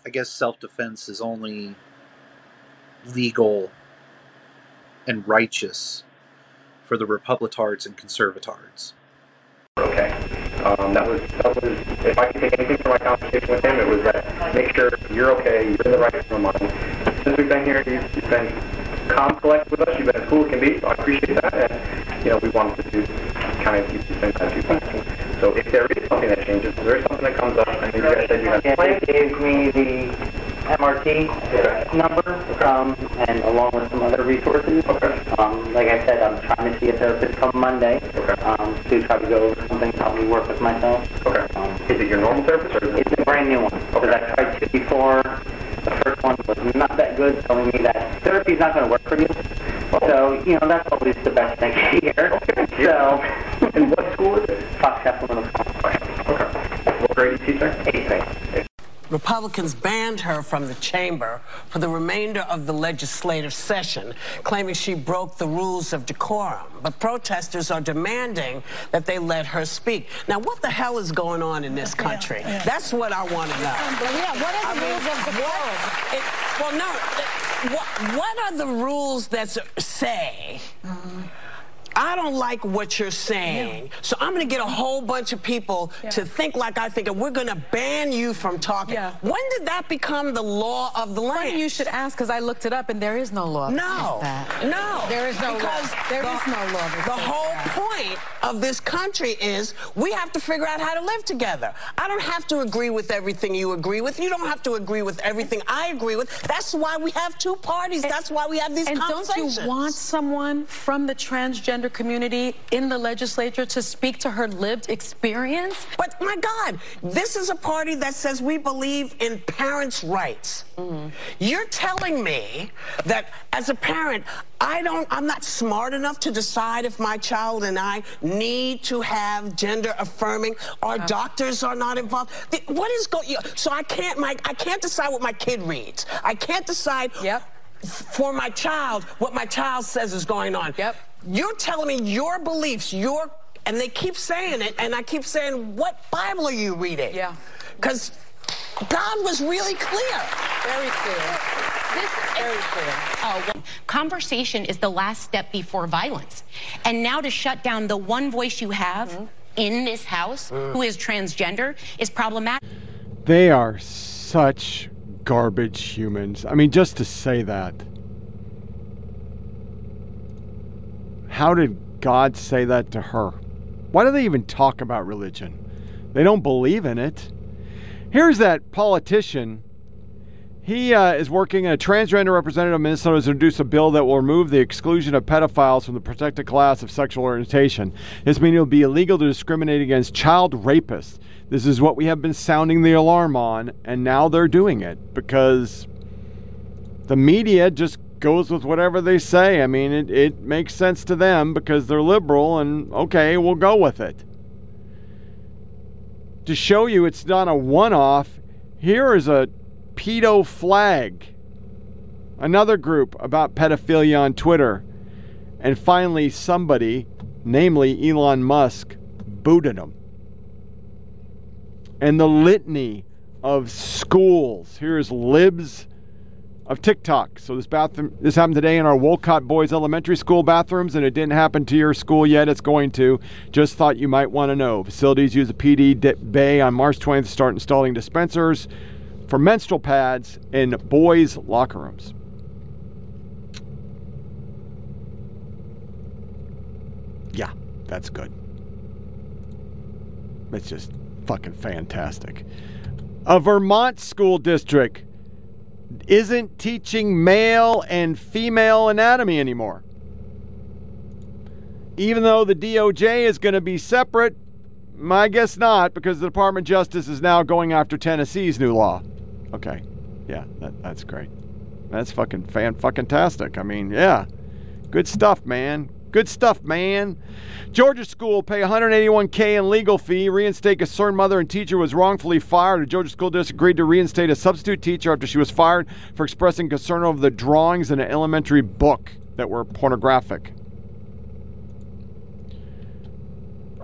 I guess self defense is only legal and righteous for the Republicards and Conservatards. Okay. Um, that was that was if I can take anything from my conversation with him, it was that make sure you're okay, you're in the right frame of mind. Since we've been here, you've, you've been calm, collect with us. You've been as cool as can be, so I appreciate that. And you know, we wanted to do kind of keep the same attitude. So if there is something that changes, if there is something that comes up, I think you guys said you have. Gave me the MRT number, um, and along with some other resources. Um, like I said, I'm trying to see a therapist come Monday um, to try to go over something to help me work with myself. Okay. Um, is it your normal therapist or is it? It's a brand new one. Because I tried two before. The first one was not that good, telling me that therapy is not going to work for you. So, you know, that's always the best thing to hear. Okay. So, and what school is it? Fox Chapel Middle School. Okay. What grade is he, sir? Eighth grade. Republicans banned her from the chamber for the remainder of the legislative session, claiming she broke the rules of decorum. But protesters are demanding that they let her speak. Now, what the hell is going on in this country? Yeah, yeah. That's what I want to know. Yeah, what are the I mean, rules of decorum? it- well, no. it- What, what are the rules that say? Mm-hmm. I don't like what you're saying. So I'm going to get a whole bunch of people to think like I think, and we're going to ban you from talking. When did that become the law of the land? you should ask, because I looked it up, and there is no law. No, no. There is no law. because There the, is no law The whole that. point of this country is we have to figure out how to live together. I don't have to agree with everything you agree with. You don't have to agree with everything I agree with. That's why we have two parties. That's why we have these And don't you want someone from the transgender community in the legislature to speak to her lived experience? But my God, this is a party that says we believe in parents' rights. Mm. You're telling me that as a parent, I don't, I'm not smart enough to decide if my child and I need to have gender affirming. Our uh. doctors are not involved. The- What is going? So I can't, my, I can't decide what my kid reads. I can't decide. For my child, what my child says is going on. Yep. You're telling me your beliefs, your and they keep saying it, and I keep saying, what Bible are you reading? Yeah. Because God was really clear. Very clear. This very clear. Oh, conversation is the last step before violence. And now to shut down the one voice you have mm-hmm. in this house mm. who is transgender is problematic. They are such garbage humans. I mean, just to say that. How did God say that to her? Why do they even talk about religion? They don't believe in it. Here's that politician. He uh, is working, a transgender representative of Minnesota has introduced a bill that will remove the exclusion of pedophiles from the protected class of sexual orientation. This means it will be illegal to discriminate against child rapists. This is what we have been sounding the alarm on, and now they're doing it because the media just goes with whatever they say. I mean, it, it makes sense to them because they're liberal, and okay, we'll go with it. To show you it's not a one off, here is a pedo flag. Another group about pedophilia on Twitter. And finally, somebody, namely Elon Musk, booted him. And the litany of schools. Here's libs of TikTok. So this bathroom, this happened today in our Wolcott Boys Elementary School bathrooms, and it didn't happen to your school yet. It's going to. Just thought you might want to know. Facilities use a PD bay on March 20th to start installing dispensers for menstrual pads in boys' locker rooms. Yeah, that's good. It's just fucking fantastic. A Vermont school district isn't teaching male and female anatomy anymore. Even though the DOJ is going to be separate, I guess not, because the Department of Justice is now going after Tennessee's new law. Okay, yeah, that, that's great. That's fucking fan fucking tastic. I mean, yeah, good stuff, man. Good stuff, man. Georgia school pay 181k in legal fee. Reinstate concerned mother and teacher was wrongfully fired. The Georgia school district agreed to reinstate a substitute teacher after she was fired for expressing concern over the drawings in an elementary book that were pornographic.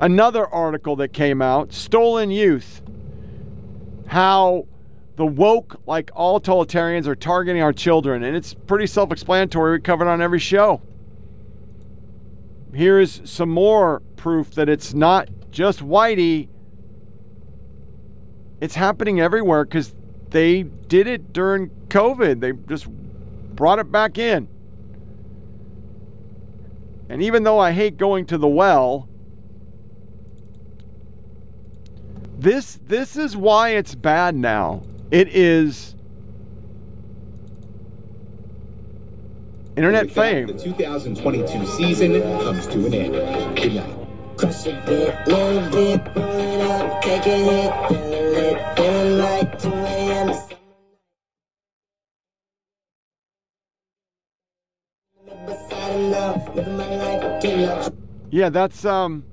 Another article that came out: stolen youth. How the woke, like all totalitarians, are targeting our children, and it's pretty self-explanatory. We covered on every show here's some more proof that it's not just Whitey. It's happening everywhere because they did it during COVID. They just brought it back in. And even though I hate going to the well, this this is why it's bad now. It is Internet With fame. The 2022 season comes to an end. Good night. Crush a bit, little bit, roll it up, take a hit, feeling lit, feeling like 2 a.m. Beside him now, living my life, getting up. Yeah, that's um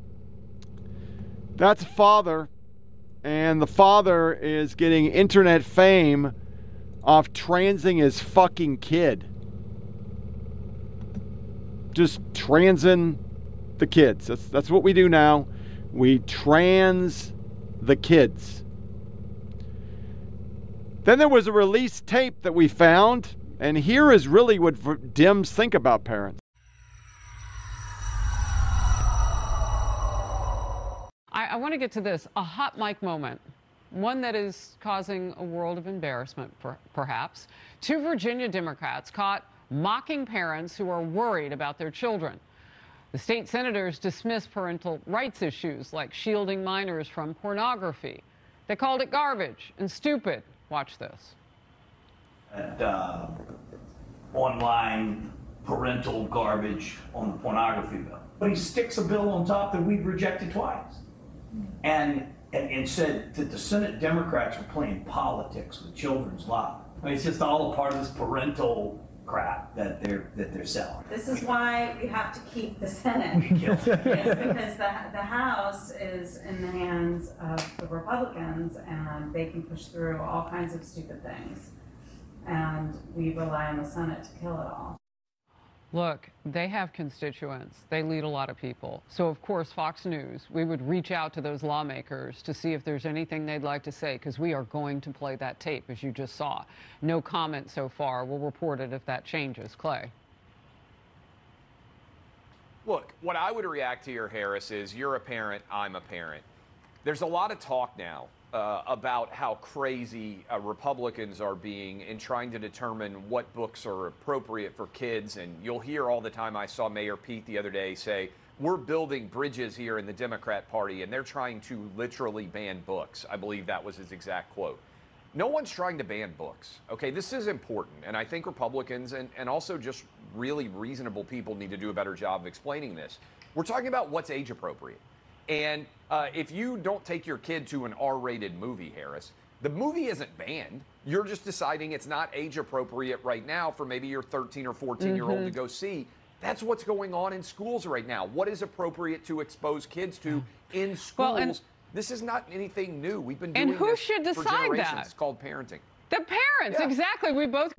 that's father and the father is getting internet fame off transing his fucking kid. Just transing the kids. That's that's what we do now. We trans the kids. Then there was a release tape that we found, and here is really what Dems think about parents. I, I want to get to this a hot mic moment, one that is causing a world of embarrassment, per, perhaps. Two Virginia Democrats caught mocking parents who are worried about their children. The state senators dismissed parental rights issues like shielding minors from pornography. They called it garbage and stupid. Watch this. uh, online parental garbage on the pornography bill. But he sticks a bill on top that we've rejected twice. And, and, and said that the Senate Democrats were playing politics with children's lives. I mean, it's just all a part of this parental crap that they're, that they're selling. This is why we have to keep the Senate. It's because the, the House is in the hands of the Republicans and they can push through all kinds of stupid things. And we rely on the Senate to kill it all. Look, they have constituents. They lead a lot of people. So, of course, Fox News, we would reach out to those lawmakers to see if there's anything they'd like to say, because we are going to play that tape, as you just saw. No comment so far. We'll report it if that changes. Clay. Look, what I would react to your Harris is you're a parent, I'm a parent. There's a lot of talk now uh, about how crazy uh, Republicans are being in trying to determine what books are appropriate for kids. And you'll hear all the time. I saw Mayor Pete the other day say, We're building bridges here in the Democrat Party, and they're trying to literally ban books. I believe that was his exact quote. No one's trying to ban books. Okay, this is important. And I think Republicans and, and also just really reasonable people need to do a better job of explaining this. We're talking about what's age appropriate. And uh, if you don't take your kid to an R rated movie, Harris, the movie isn't banned. You're just deciding it's not age appropriate right now for maybe your 13 or 14 year old Mhm. to go see. That's what's going on in schools right now. What is appropriate to expose kids to in schools? Well, and- this is not anything new. We've been doing And who this should for decide generations. that? It's called parenting. The parents, Yeah. exactly. We both.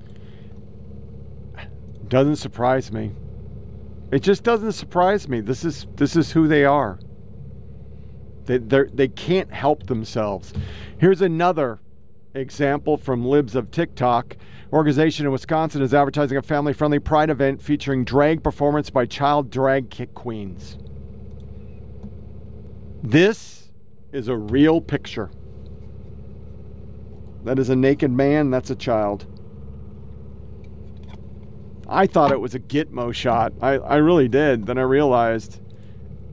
Doesn't surprise me. It just doesn't surprise me. This is this is who they are. They they can't help themselves. Here's another example from Libs of TikTok. Organization in Wisconsin is advertising a family-friendly pride event featuring drag performance by child drag kick queens. This is a real picture. That is a naked man, that's a child. I thought it was a Gitmo shot. I, I really did. Then I realized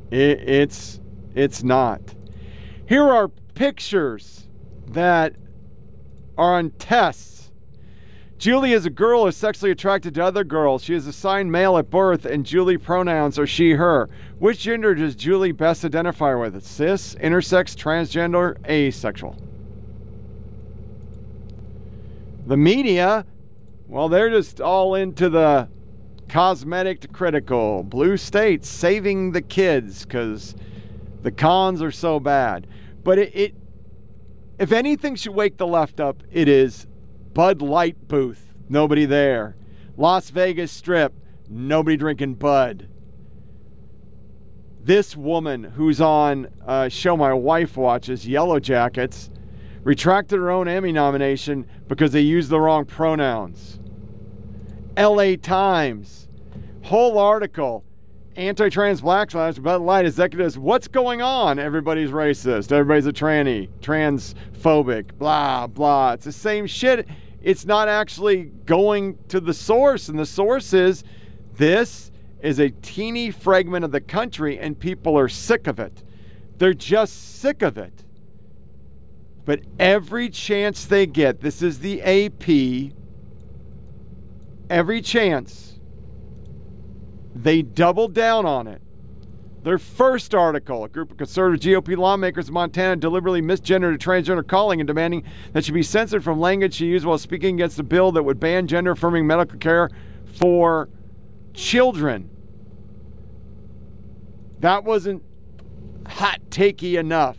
it, it's it's not. Here are pictures that are on tests. Julie is a girl who is sexually attracted to other girls. She is assigned male at birth, and Julie pronouns are she, her. Which gender does Julie best identify with? Cis, intersex, transgender, asexual? The media well, they're just all into the cosmetic to critical. Blue states saving the kids because the cons are so bad. But it, it, if anything should wake the left up, it is Bud Light booth. Nobody there. Las Vegas Strip. Nobody drinking Bud. This woman who's on a show my wife watches, Yellow Jackets, retracted her own Emmy nomination because they used the wrong pronouns. LA Times, whole article, anti-trans black lives, Bud Light executives, what's going on? Everybody's racist, everybody's a tranny, transphobic, blah, blah. It's the same shit. It's not actually going to the source, and the source is this is a teeny fragment of the country, and people are sick of it. They're just sick of it. But every chance they get, this is the AP, every chance They doubled down on it. Their first article, a group of conservative GOP lawmakers in Montana deliberately misgendered a transgender calling and demanding that she be censored from language she used while speaking against a bill that would ban gender affirming medical care for children. That wasn't hot takey enough.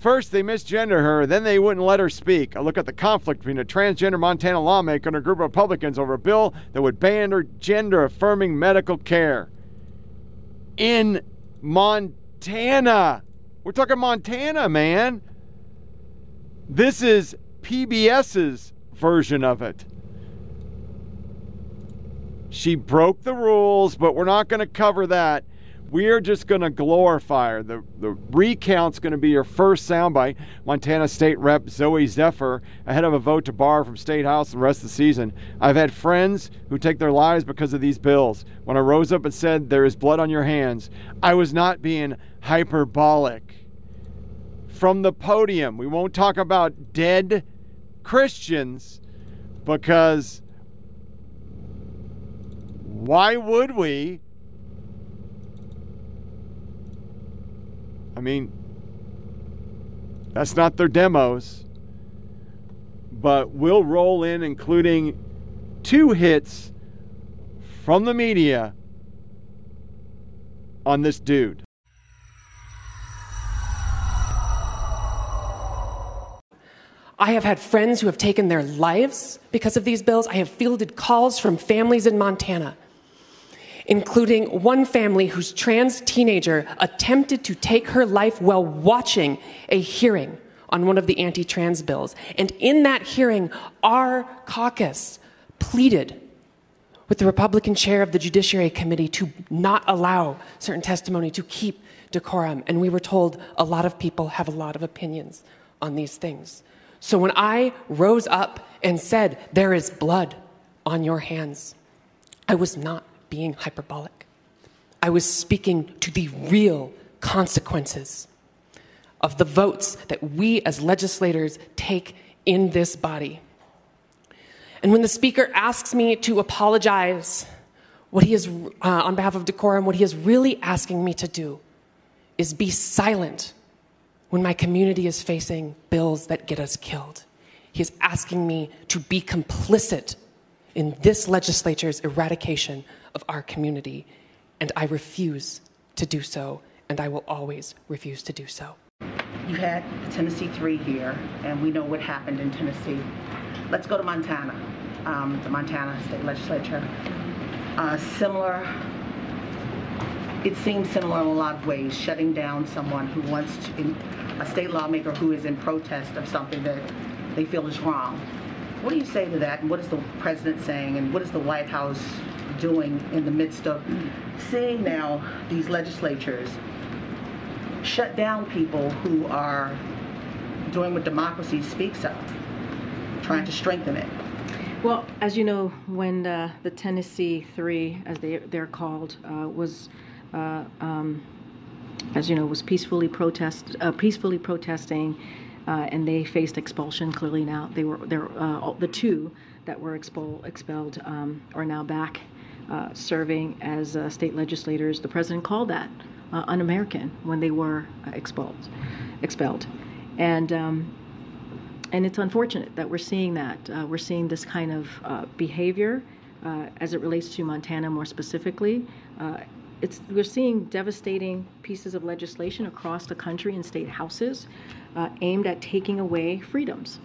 First, they misgender her, then they wouldn't let her speak. A look at the conflict between a transgender Montana lawmaker and a group of Republicans over a bill that would ban her gender affirming medical care. In Montana. We're talking Montana, man. This is PBS's version of it. She broke the rules, but we're not going to cover that. We're just going to glorify her. The, the recount's going to be your first soundbite. Montana State Rep Zooey Zephyr, ahead of a vote to bar from State House the rest of the season. I've had friends who take their lives because of these bills. When I rose up and said, There is blood on your hands, I was not being hyperbolic. From the podium, we won't talk about dead Christians because why would we? I mean, that's not their demos. But we'll roll in, including two hits from the media on this dude. I have had friends who have taken their lives because of these bills. I have fielded calls from families in Montana, including one family whose trans teenager attempted to take her life while watching a hearing on one of the anti trans bills. And in that hearing, our caucus pleaded with the Republican chair of the Judiciary Committee to not allow certain testimony, to keep decorum. And we were told a lot of people have a lot of opinions on these things. So when I rose up and said, There is blood on your hands, I was not being hyperbolic. I was speaking to the real consequences of the votes that we as legislators take in this body. And when the speaker asks me to apologize, what he is, uh, on behalf of decorum, what he is really asking me to do is be silent when my community is facing bills that get us killed. He is asking me to be complicit in this legislature's eradication of our community, and I refuse to do so, and I will always refuse to do so. You had the Tennessee 3 here, and we know what happened in Tennessee. Let's go to Montana, um, the Montana State Legislature. Uh, similar, it seems similar in a lot of ways, shutting down someone who wants to, a state lawmaker who is in protest of something that they feel is wrong. What do you say to that, and what is the president saying, and what is the White House doing in the midst of seeing now these legislatures shut down people who are doing what democracy speaks of, trying to strengthen it? Well, as you know, when uh, the Tennessee Three, as they they're called, uh, was, uh, um, as you know, was peacefully protest uh, peacefully protesting, and they faced expulsion. Clearly now they were they're uh, the two that were expel, expelled um, are now back serving as state legislators. The president called that un-American when they were expelled, expelled, and. Um, and it's unfortunate that we're seeing that. Uh, we're seeing this kind of uh, behavior uh, as it relates to Montana more specifically. It's, we're seeing devastating pieces of legislation across the country in state houses uh, aimed at taking away freedoms,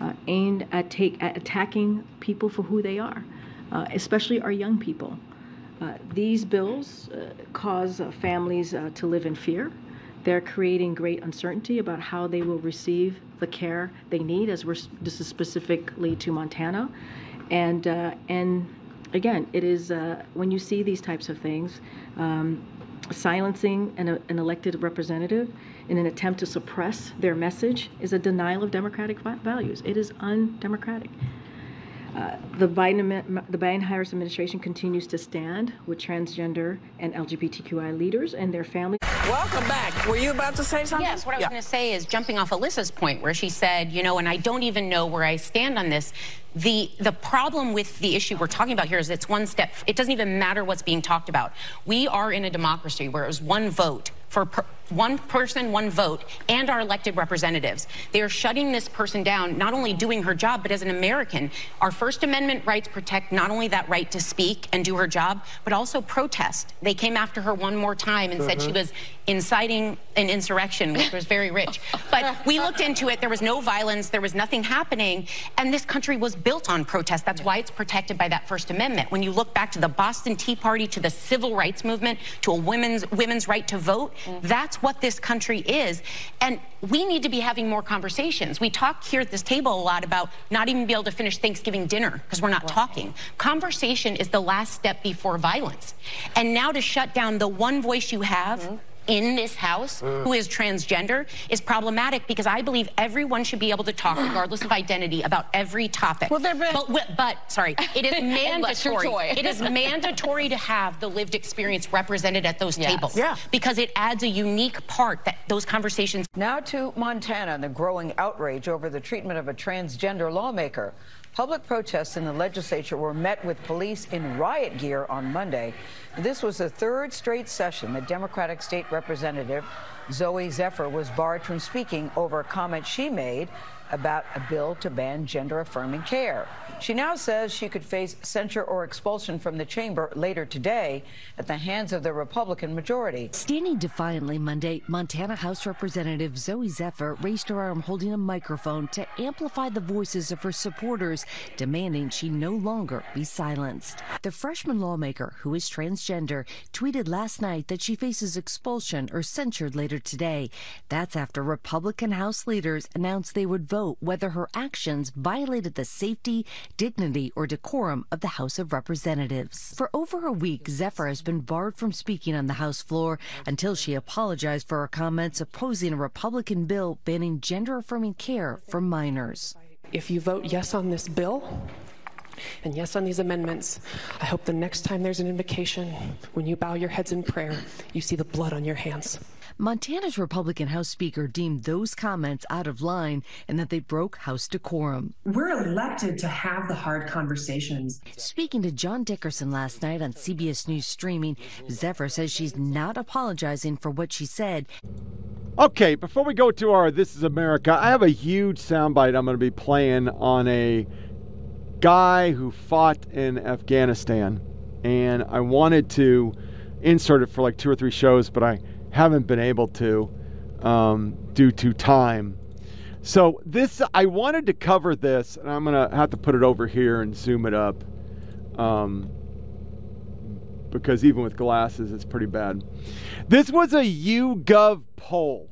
uh, aimed at, take, at attacking people for who they are, uh, especially our young people. these bills cause families to live in fear. They're creating great uncertainty about how they will receive the care they need, as we're, this is specifically to Montana. And, uh, and again, it is uh, when you see these types of things, um, silencing an, an, elected representative in an attempt to suppress their message is a denial of democratic values. It is undemocratic. Uh, the Biden, the Biden-Harris administration continues to stand with transgender and LGBTQI leaders and their families. Welcome back. Were you about to say something? Yes, what I was Yeah. going to say is jumping off Alyssa's point where she said, you know, and I don't even know where I stand on this. The the problem with the issue we're talking about here is it's one step. It doesn't even matter what's being talked about. We are in a democracy where it was one vote for per, one person, one vote, and our elected representatives. They are shutting this person down, not only doing her job, but as an American. Our First Amendment rights protect not only that right to speak and do her job, but also protest. They came after her one more time and said she Mhm. was inciting an insurrection, which was very rich. But we looked into it. There was no violence. There was nothing happening. And this country was built on protest. That's why it's protected by that First Amendment. When you look back to the Boston Tea Party, to the civil rights movement, to a women's women's right to vote, that's what this country is. And we need to be having more conversations. We talk here at this table a lot about not even be able to finish Thanksgiving dinner because we're not talking. Conversation is the last step before violence. And now to shut down the one voice you have mm-hmm. In this house Mm. who is transgender is problematic because I believe everyone should be able to talk, regardless of identity, about every topic. Well, but, but, sorry, it is mandatory. It is mandatory to have the lived experience represented at those Yes. tables. Yeah. Because it adds a unique part that those conversations. Now to Montana and the growing outrage over the treatment of a transgender lawmaker. Public protests in the legislature were met with police in riot gear on Monday. This was the third straight session that Democratic State Representative Zooey Zephyr was barred from speaking over a comment she made about a bill to ban gender affirming care. She now says she could face censure or expulsion from the chamber later today at the hands of the Republican majority. Standing defiantly Monday, Montana House Representative Zooey Zephyr raised her arm holding a microphone to amplify the voices of her supporters, demanding she no longer be silenced. The freshman lawmaker, who is transgender, tweeted last night that she faces expulsion or censured later today. That's after Republican House leaders announced they would vote whether her actions violated the safety, dignity, or decorum of the House of Representatives. For over a week, Zephyr has been barred from speaking on the House floor until she apologized for her comments opposing a Republican bill banning gender affirming care for minors. If you vote yes on this bill, and yes on these amendments, I hope the next time there's an invocation, when you bow your heads in prayer, you see the blood on your hands. Montana's Republican House Speaker deemed those comments out of line and that they broke House decorum. We're elected to have the hard conversations. Speaking to John Dickerson last night on CBS News streaming, Zephyr says she's not apologizing for what she said. Okay, before we go to our This is America, I have a huge soundbite I'm going to be playing on a guy who fought in Afghanistan. And I wanted to insert it for like two or three shows, but I haven't been able to um, due to time. So, this, I wanted to cover this, and I'm to have to put it over here and zoom it up. Um, because even with glasses, it's pretty bad. This was a YouGov poll.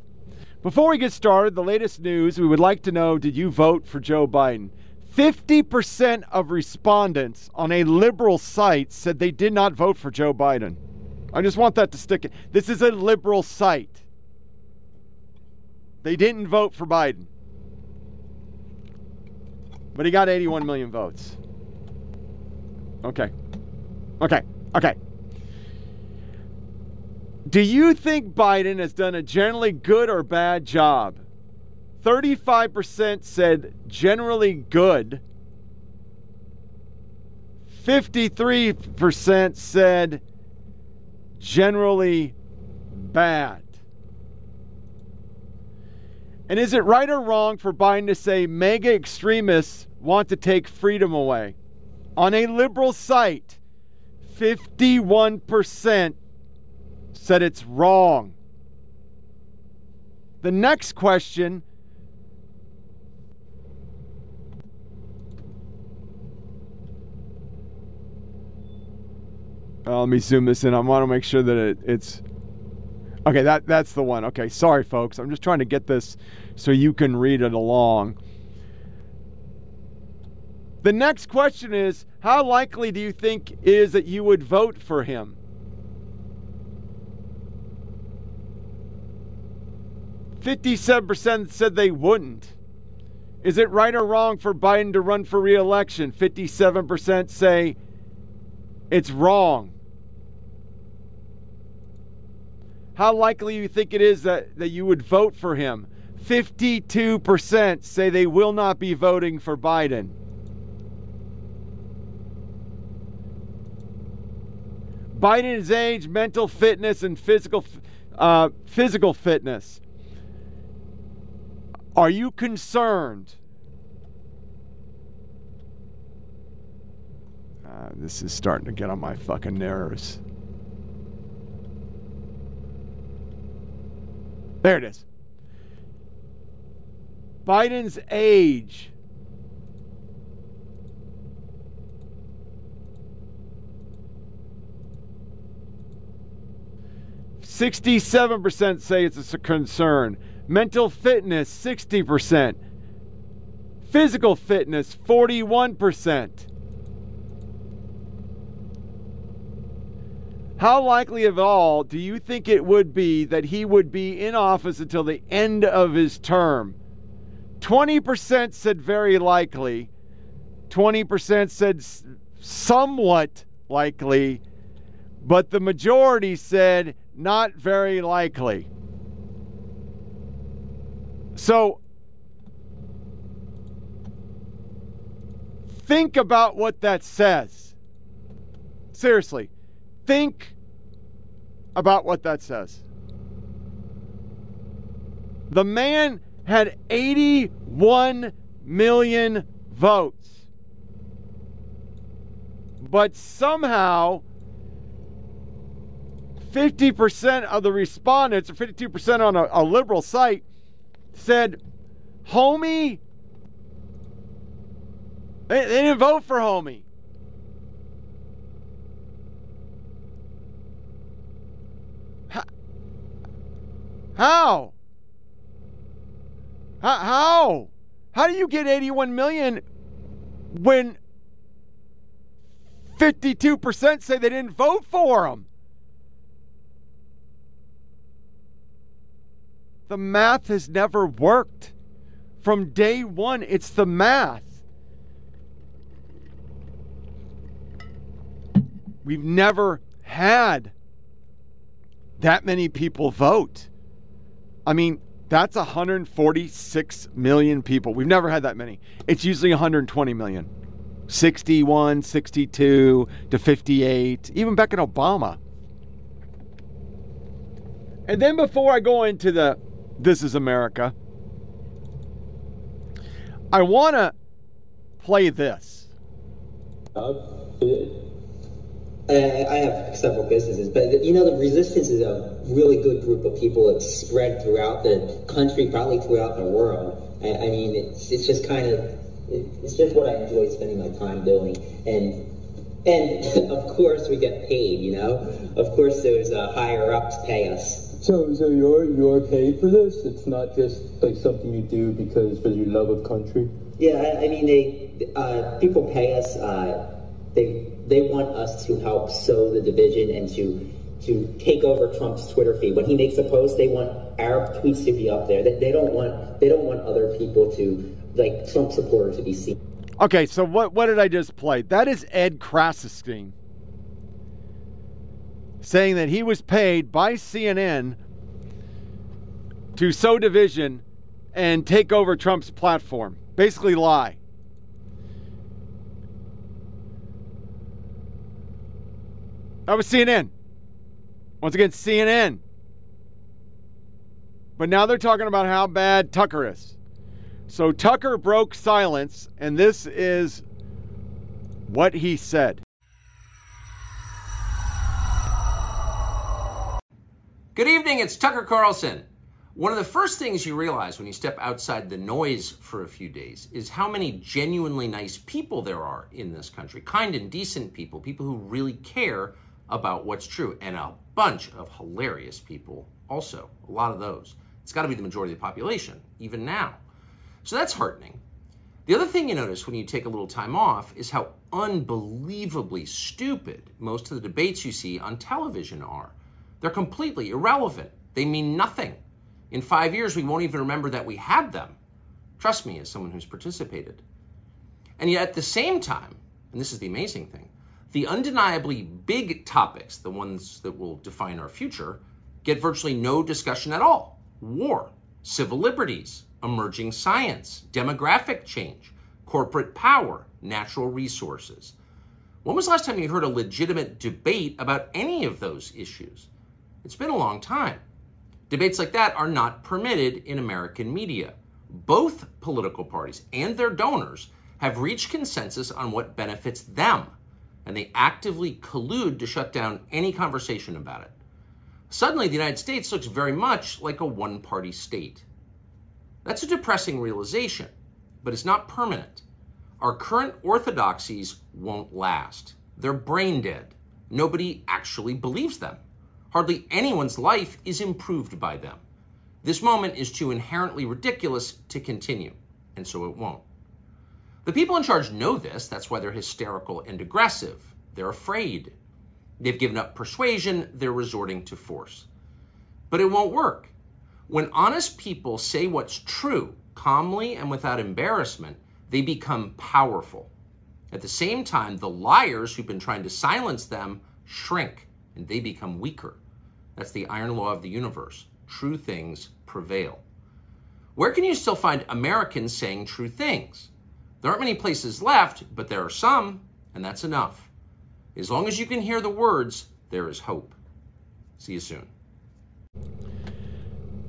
Before we get started, the latest news we would like to know did you vote for Joe Biden? 50% of respondents on a liberal site said they did not vote for Joe Biden. I just want that to stick. It. This is a liberal site. They didn't vote for Biden. But he got 81 million votes. Okay. Okay. Okay. Do you think Biden has done a generally good or bad job? 35% said generally good. 53% said generally bad. And is it right or wrong for Biden to say MAGA extremists want to take freedom away? On a liberal site, 51% said it's wrong. The next question Uh, let me zoom this in. I want to make sure that it, it's okay. That that's the one. Okay, sorry, folks. I'm just trying to get this so you can read it along. The next question is: How likely do you think is that you would vote for him? Fifty-seven percent said they wouldn't. Is it right or wrong for Biden to run for re-election? Fifty-seven percent say it's wrong. How likely you think it is that, that you would vote for him. 52% say they will not be voting for Biden. Biden's age, mental fitness, and physical uh, physical fitness. Are you concerned? Uh, this is starting to get on my fucking nerves. There it is. Biden's age. Sixty-seven percent say it's a concern. Mental fitness, sixty percent. Physical fitness, forty-one percent. How likely of all do you think it would be that he would be in office until the end of his term? 20% said very likely, 20% said somewhat likely, but the majority said not very likely. So think about what that says. Seriously, think about what that says. The man had 81 million votes. But somehow, 50% of the respondents, or 52% on a, a liberal site, said, Homie, they, they didn't vote for Homie. How? How? How do you get 81 million when 52% say they didn't vote for him? The math has never worked. From day one, it's the math. We've never had that many people vote. I mean, that's 146 million people. We've never had that many. It's usually 120 million. 61, 62 to 58, even back in Obama. And then before I go into the This is America, I want to play this. Uh, I, I have several businesses, but you know, the resistance is a really good group of people. It's spread throughout the country, probably throughout the world. I, I mean, it's, it's just kind of, it, it's just what I enjoy spending my time doing. And and of course, we get paid. You know, of course, those uh, higher ups pay us. So, so you're you're paid for this? It's not just like something you do because for your love of country. Yeah, I, I mean, they uh, people pay us. Uh, they they want us to help sow the division and to to take over Trump's Twitter feed. When he makes a post, they want our tweets to be up there. They, they don't want they don't want other people to like Trump supporters to be seen. Okay, so what what did I just play? That is Ed Krassenstein saying that he was paid by CNN to sow division and take over Trump's platform. Basically lie. That was CNN. Once again, CNN. But now they're talking about how bad Tucker is. So Tucker broke silence, and this is what he said. Good evening, it's Tucker Carlson. One of the first things you realize when you step outside the noise for a few days is how many genuinely nice people there are in this country. Kind and decent people, people who really care about what's true, and a bunch of hilarious people also. A lot of those. It's got to be the majority of the population, even now. So that's heartening. The other thing you notice when you take a little time off is how unbelievably stupid most of the debates you see on television are. They're completely irrelevant. They mean nothing. In five years, we won't even remember that we had them. Trust me, as someone who's participated. And yet, at the same time, and this is the amazing thing, the undeniably big topics, the ones that will define our future, get virtually no discussion at all. War, civil liberties, emerging science, demographic change, corporate power, natural resources. When was the last time you heard a legitimate debate about any of those issues? It's been a long time. Debates like that are not permitted in American media. Both political parties and their donors have reached consensus on what benefits them, and they actively collude to shut down any conversation about it. Suddenly, the United States looks very much like a one party state. That's a depressing realization, but it's not permanent. Our current orthodoxies won't last. They're brain dead. Nobody actually believes them. Hardly anyone's life is improved by them. This moment is too inherently ridiculous to continue, and so it won't. The people in charge know this. That's why they're hysterical and aggressive. They're afraid. They've given up persuasion. They're resorting to force. But it won't work. When honest people say what's true, calmly and without embarrassment, they become powerful. At the same time, the liars who've been trying to silence them shrink and they become weaker. That's the iron law of the universe. True things prevail. Where can you still find Americans saying true things? There aren't many places left, but there are some, and that's enough. As long as you can hear the words, there is hope. See you soon.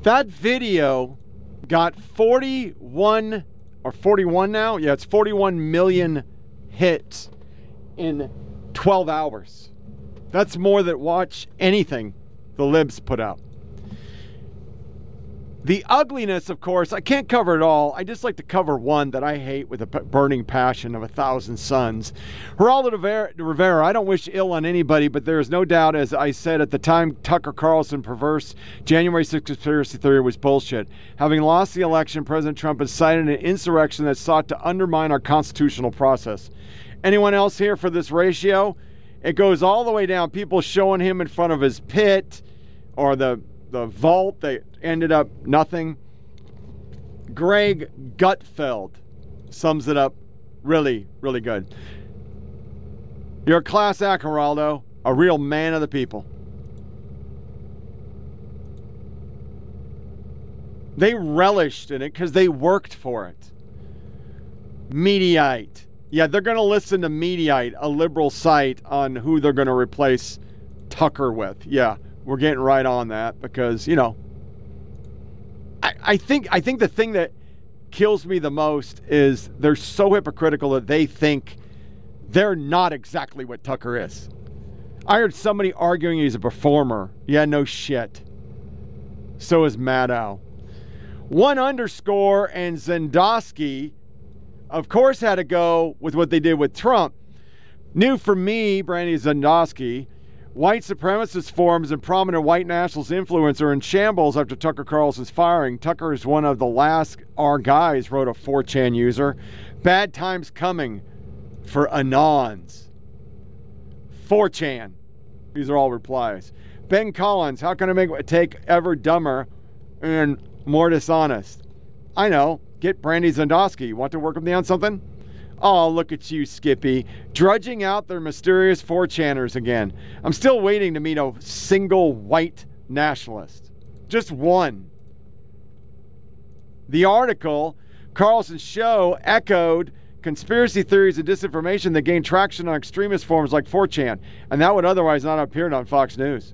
That video got 41 or 41 now? Yeah, it's 41 million hits in 12 hours. That's more than watch anything the libs put out. The ugliness, of course, I can't cover it all. I just like to cover one that I hate with a burning passion of a thousand suns. Geraldo Rivera, I don't wish ill on anybody, but there is no doubt, as I said at the time, Tucker Carlson perverse January 6th conspiracy theory was bullshit. Having lost the election, President Trump has cited an insurrection that sought to undermine our constitutional process. Anyone else here for this ratio? It goes all the way down. People showing him in front of his pit or the the vault that ended up nothing. Greg Gutfeld sums it up really, really good. You're a class act, Geraldo, a real man of the people. They relished in it because they worked for it. Mediaite. Yeah, they're going to listen to Mediaite, a liberal site on who they're going to replace Tucker with. Yeah we're getting right on that because you know I, I think I think the thing that kills me the most is they're so hypocritical that they think they're not exactly what Tucker is. I heard somebody arguing he's a performer. Yeah, no shit. So is Maddow. One underscore and Zendosky, of course, had to go with what they did with Trump. New for me, Brandy Zendosky, White supremacist forums and prominent white nationalist influence are in shambles after Tucker Carlson's firing. Tucker is one of the last our guys, wrote a 4chan user. Bad times coming for Anons. 4chan. These are all replies. Ben Collins, how can I make take ever dumber and more dishonest? I know. Get Brandy Zendosky. Want to work with me on something? Oh, look at you, Skippy, drudging out their mysterious 4chaners again. I'm still waiting to meet a single white nationalist. Just one. The article, Carlson's show, echoed conspiracy theories and disinformation that gained traction on extremist forums like 4chan, and that would otherwise not have appeared on Fox News.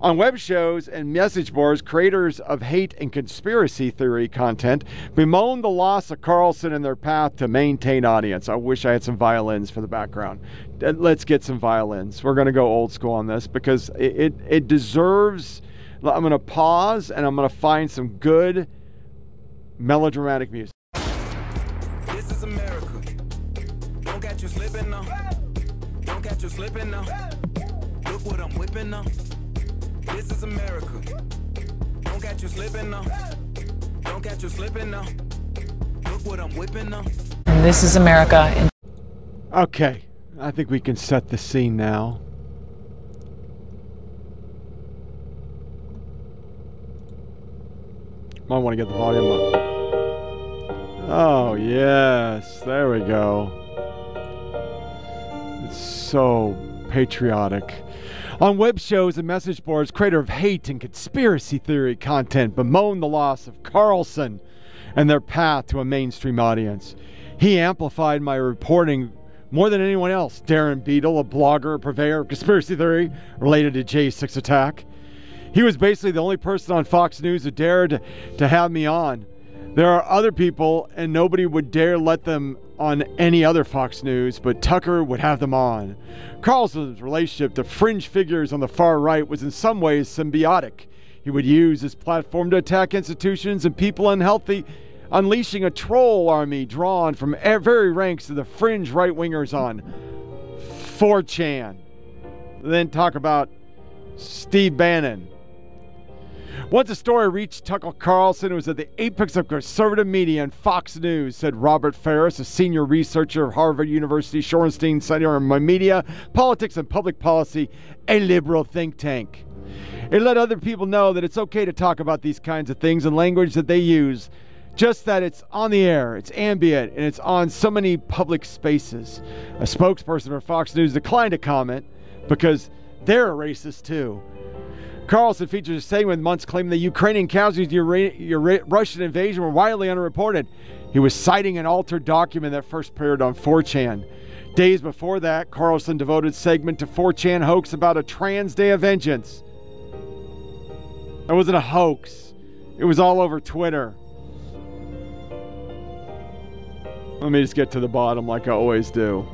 On web shows and message boards, creators of hate and conspiracy theory content bemoan the loss of Carlson and their path to maintain audience. I wish I had some violins for the background. Uh, let's get some violins. We're going to go old school on this because it, it, it deserves. I'm going to pause and I'm going to find some good melodramatic music. This is America. Don't catch you slipping now. Don't catch you slipping now. Look what I'm whipping. This is America. Don't catch you slipping now. Don't catch you slipping now. Look what I'm whipping now. This is America. Okay, I think we can set the scene now. Might want to get the volume up. Oh, yes. There we go. It's so patriotic. On web shows and message boards, creator of hate and conspiracy theory content bemoaned the loss of Carlson and their path to a mainstream audience. He amplified my reporting more than anyone else. Darren Beattie, a blogger, purveyor of conspiracy theory related to J6 attack. He was basically the only person on Fox News who dared to have me on. There are other people, and nobody would dare let them on any other Fox News, but Tucker would have them on. Carlson's relationship to fringe figures on the far right was in some ways symbiotic. He would use his platform to attack institutions and people unhealthy, unleashing a troll army drawn from very ranks of the fringe right wingers on 4chan. Then talk about Steve Bannon. Once a story reached Tucker Carlson, it was at the apex of conservative media and Fox News, said Robert Faris, a senior researcher of Harvard University Shorenstein Center on Media, Politics, and Public Policy, a liberal think tank. It let other people know that it's okay to talk about these kinds of things in language that they use, just that it's on the air, it's ambient, and it's on so many public spaces. A spokesperson for Fox News declined to comment because they're a racist too. Carlson features a segment months claiming the Ukrainian casualties of Russian invasion were widely unreported. He was citing an altered document that first appeared on 4chan. Days before that, Carlson devoted segment to 4chan hoax about a trans day of vengeance. It wasn't a hoax. It was all over Twitter. Let me just get to the bottom like I always do.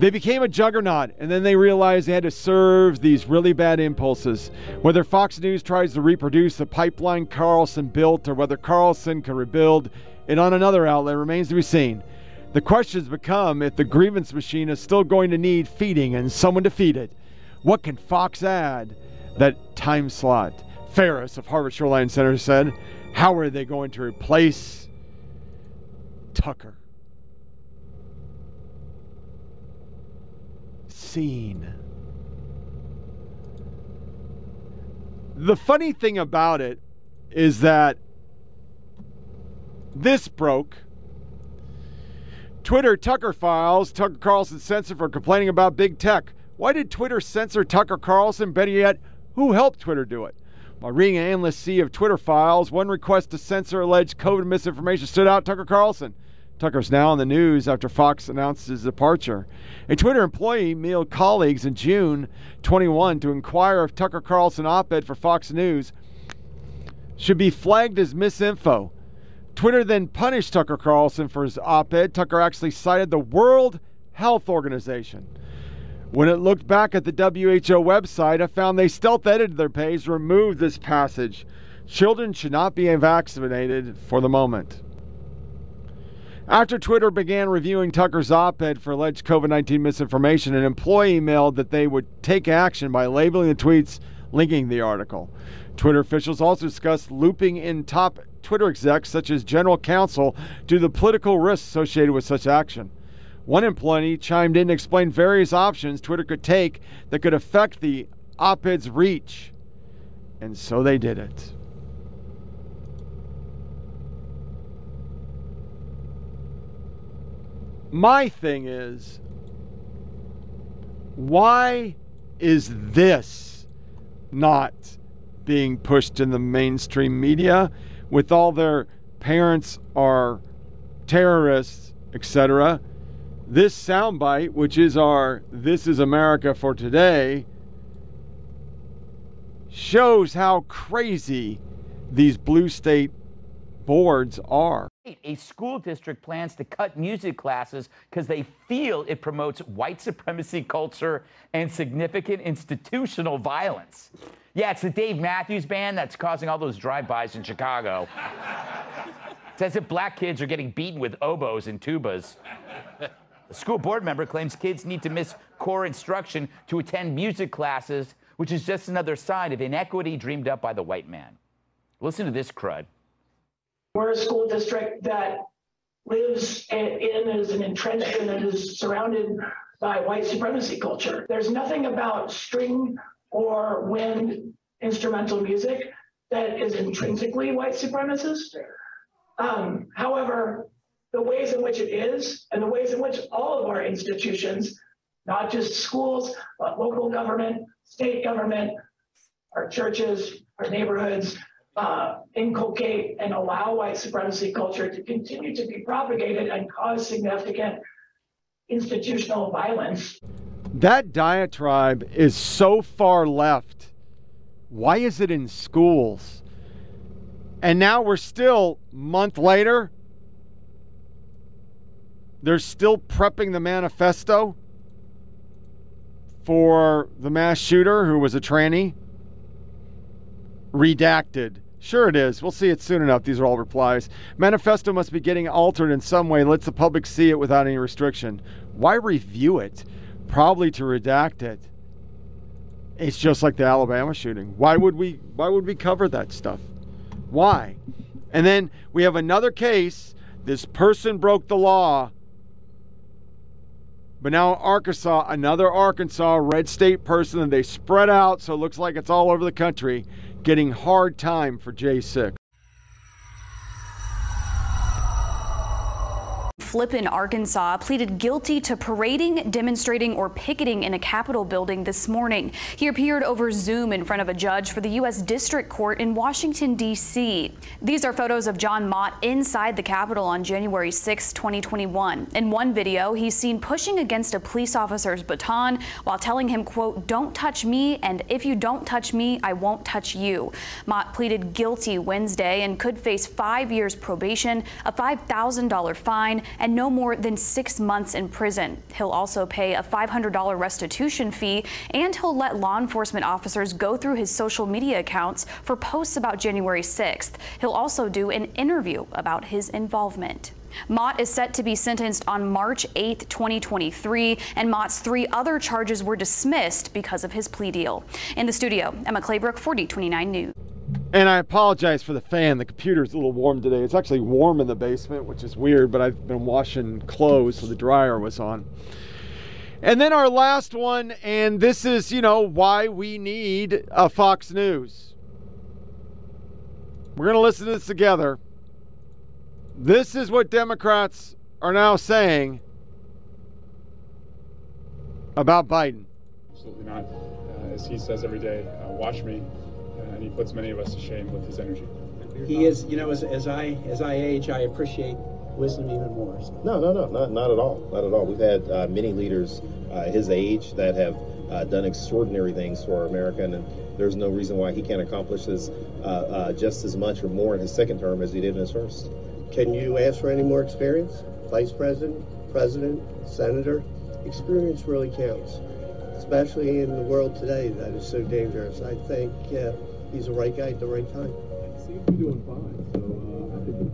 They became a juggernaut, and then they realized they had to serve these really bad impulses. Whether Fox News tries to reproduce the pipeline Carlson built or whether Carlson can rebuild it on another outlet remains to be seen. The questions become if the grievance machine is still going to need feeding and someone to feed it. What can Fox add that time slot? Faris of Harvard Shoreline Center said, How are they going to replace Tucker? The funny thing about it is that this broke. Twitter Tucker files Tucker Carlson censored for complaining about big tech. Why did Twitter censor Tucker Carlson? Better yet, who helped Twitter do it? While reading an endless sea of Twitter files, one request to censor alleged COVID misinformation stood out Tucker Carlson. Tucker's now in the news after Fox announced his departure. A Twitter employee mailed colleagues in June 21 to inquire if Tucker Carlson op ed for Fox News should be flagged as misinfo. Twitter then punished Tucker Carlson for his op ed. Tucker actually cited the World Health Organization. When it looked back at the WHO website, I found they stealth edited their page, removed this passage. Children should not be vaccinated for the moment. After Twitter began reviewing Tucker's op ed for alleged COVID 19 misinformation, an employee emailed that they would take action by labeling the tweets linking the article. Twitter officials also discussed looping in top Twitter execs, such as general counsel, due to the political risks associated with such action. One employee chimed in to explain various options Twitter could take that could affect the op ed's reach. And so they did it. My thing is why is this not being pushed in the mainstream media with all their parents are terrorists, etc. This soundbite, which is our This is America for Today, shows how crazy these blue state boards are. A school district plans to cut music classes because they feel it promotes white supremacy culture and significant institutional violence. Yeah, it's the Dave Matthews Band that's causing all those drive-bys in Chicago. it's as if black kids are getting beaten with oboes and tubas. A school board member claims kids need to miss core instruction to attend music classes, which is just another sign of inequity dreamed up by the white man. Listen to this crud. We're a school district that lives in, is an entrenched and is surrounded by white supremacy culture. There's nothing about string or wind instrumental music that is intrinsically white supremacist. Um, however, the ways in which it is and the ways in which all of our institutions not just schools, but local government, state government, our churches, our neighborhoods, uh, inculcate and allow white supremacy culture to continue to be propagated and cause significant institutional violence. That diatribe is so far left. Why is it in schools? And now we're still month later. They're still prepping the manifesto for the mass shooter who was a tranny. Redacted. Sure, it is. We'll see it soon enough. These are all replies. Manifesto must be getting altered in some way. And lets the public see it without any restriction. Why review it? Probably to redact it. It's just like the Alabama shooting. Why would we? Why would we cover that stuff? Why? And then we have another case. This person broke the law. But now Arkansas, another Arkansas red state person, and they spread out so it looks like it's all over the country, getting hard time for J6. Flip in Arkansas pleaded guilty to parading, demonstrating, or picketing in a Capitol building this morning. He appeared over Zoom in front of a judge for the U.S. District Court in Washington, D.C. These are photos of John Mott inside the Capitol on January 6, 2021. In one video, he's seen pushing against a police officer's baton while telling him, quote, don't touch me, and if you don't touch me, I won't touch you. Mott pleaded guilty Wednesday and could face five years probation, a $5,000 fine, and no more than six months in prison. He'll also pay a $500 restitution fee, and he'll let law enforcement officers go through his social media accounts for posts about January 6th. He'll also do an interview about his involvement. Mott is set to be sentenced on March 8, 2023, and Mott's three other charges were dismissed because of his plea deal. In the studio, Emma Claybrook, 4029 News. And I apologize for the fan. The computer's a little warm today. It's actually warm in the basement, which is weird, but I've been washing clothes, so the dryer was on. And then our last one, and this is, you know, why we need a Fox News. We're going to listen to this together. This is what Democrats are now saying about Biden. Absolutely not. Uh, as he says every day, uh, watch me. And he puts many of us to shame with his energy. He is, you know, as, as I as I age, I appreciate wisdom even more. So. No, no, no, not not at all, not at all. We've had uh, many leaders uh, his age that have uh, done extraordinary things for America, and there's no reason why he can't accomplish this uh, uh, just as much or more in his second term as he did in his first. Can you ask for any more experience? Vice president, president, senator, experience really counts, especially in the world today that is so dangerous. I think uh, he's the right guy at the right time. Seems to be doing fine, so uh, I think.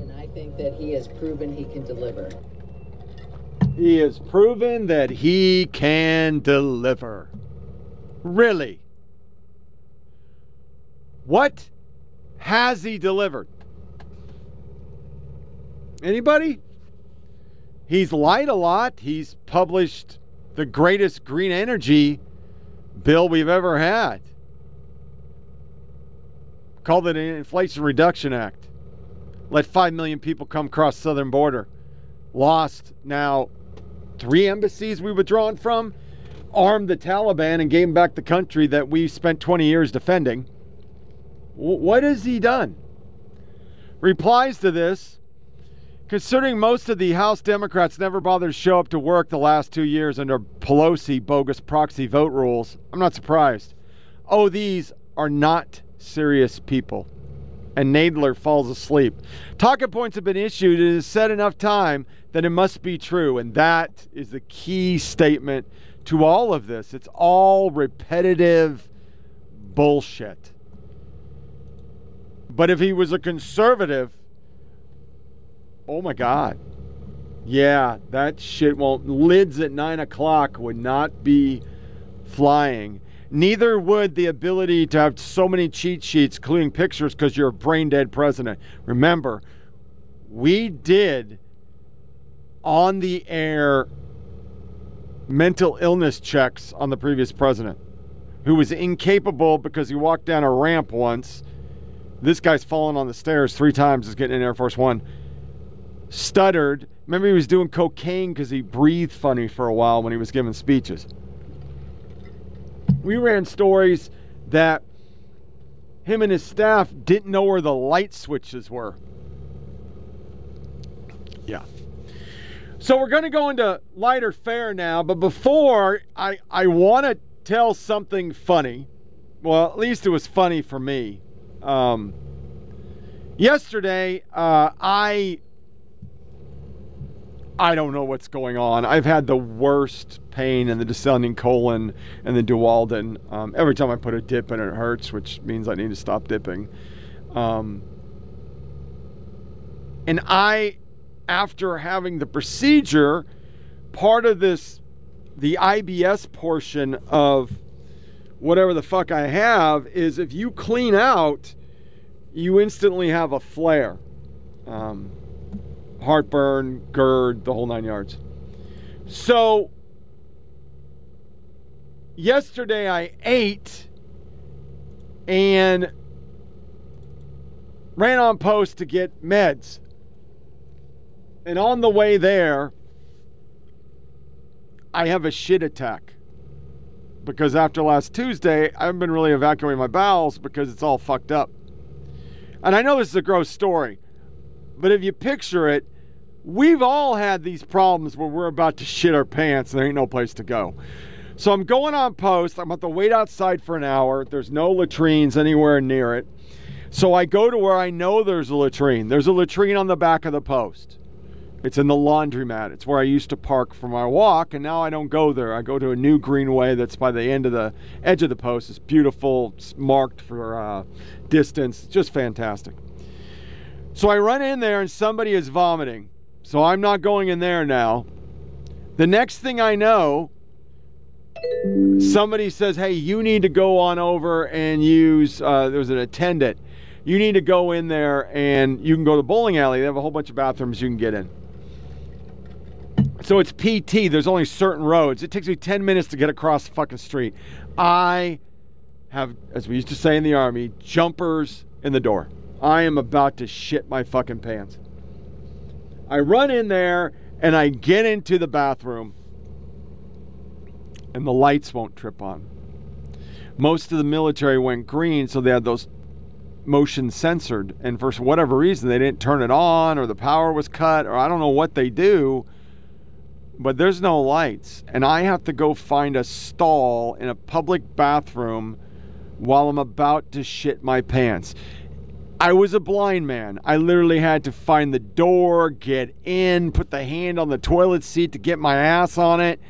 And I think that he has proven he can deliver. He has proven that he can deliver. Really? What has he delivered? Anybody? He's lied a lot. He's published the greatest green energy bill we've ever had. Called it an Inflation Reduction Act. Let 5 million people come across the southern border. Lost now three embassies we withdrawn from. Armed the Taliban and gave back the country that we spent 20 years defending. W- what has he done? Replies to this Considering most of the House Democrats never bothered to show up to work the last two years under Pelosi bogus proxy vote rules, I'm not surprised. Oh, these are not serious people. And Nadler falls asleep. Talking points have been issued. It is said enough time that it must be true. And that is the key statement to all of this. It's all repetitive bullshit. But if he was a conservative, oh my God. Yeah, that shit won't. Lids at nine o'clock would not be flying. Neither would the ability to have so many cheat sheets, including pictures, because you're a brain dead president. Remember, we did on the air mental illness checks on the previous president, who was incapable because he walked down a ramp once. This guy's fallen on the stairs three times, is getting in Air Force One stuttered, Remember, he was doing cocaine because he breathed funny for a while when he was giving speeches. We ran stories that him and his staff didn't know where the light switches were. Yeah. So we're going to go into lighter fare now, but before I I want to tell something funny. Well, at least it was funny for me. Um, yesterday, uh, I I don't know what's going on. I've had the worst pain in the descending colon and the duodenum. Um, every time I put a dip in, it hurts, which means I need to stop dipping. Um, and I, after having the procedure, part of this, the IBS portion of whatever the fuck I have, is if you clean out, you instantly have a flare. Um, heartburn, GERD, the whole nine yards. So, yesterday I ate and ran on post to get meds. And on the way there, I have a shit attack. Because after last Tuesday, I haven't been really evacuating my bowels because it's all fucked up. And I know this is a gross story, but if you picture it, we've all had these problems where we're about to shit our pants and there ain't no place to go. So I'm going on post. I'm about to wait outside for an hour. There's no latrines anywhere near it. So I go to where I know there's a latrine. There's a latrine on the back of the post. It's in the laundromat. It's where I used to park for my walk, and now I don't go there. I go to a new greenway that's by the end of the edge of the post. It's beautiful. It's marked for uh, distance. Just fantastic. So I run in there, and somebody is vomiting. So I'm not going in there now. The next thing I know, somebody says, Hey, you need to go on over and use, uh, there was an attendant. You need to go in there and you can go to the bowling alley. They have a whole bunch of bathrooms you can get in. So it's PT. There's only certain roads. It takes me 10 minutes to get across the fucking street. I have, as we used to say in the Army, jumpers in the door. I am about to shit my fucking pants. I run in there and I get into the bathroom and the lights won't trip on. Most of the military went green, so they had those motion censored. And for whatever reason, they didn't turn it on or the power was cut or I don't know what they do. But there's no lights. And I have to go find a stall in a public bathroom while I'm about to shit my pants. I was a blind man. I literally had to find the door, get in, put the hand on the toilet seat to get my ass on it,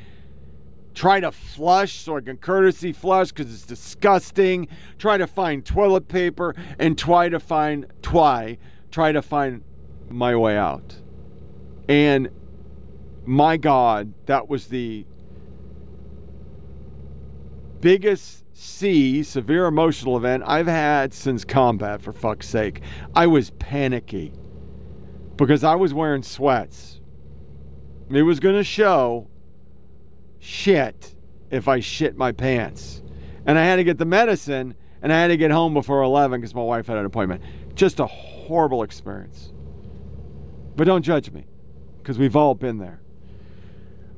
try to flush so I can courtesy flush because it's disgusting, try to find toilet paper, and try to find, twy, try to find my way out. And my God, that was the biggest C, severe emotional event I've had since combat, for fuck's sake. I was panicky because I was wearing sweats. It was going to show shit if I shit my pants. And I had to get the medicine and I had to get home before 11 because my wife had an appointment. Just a horrible experience. But don't judge me because we've all been there.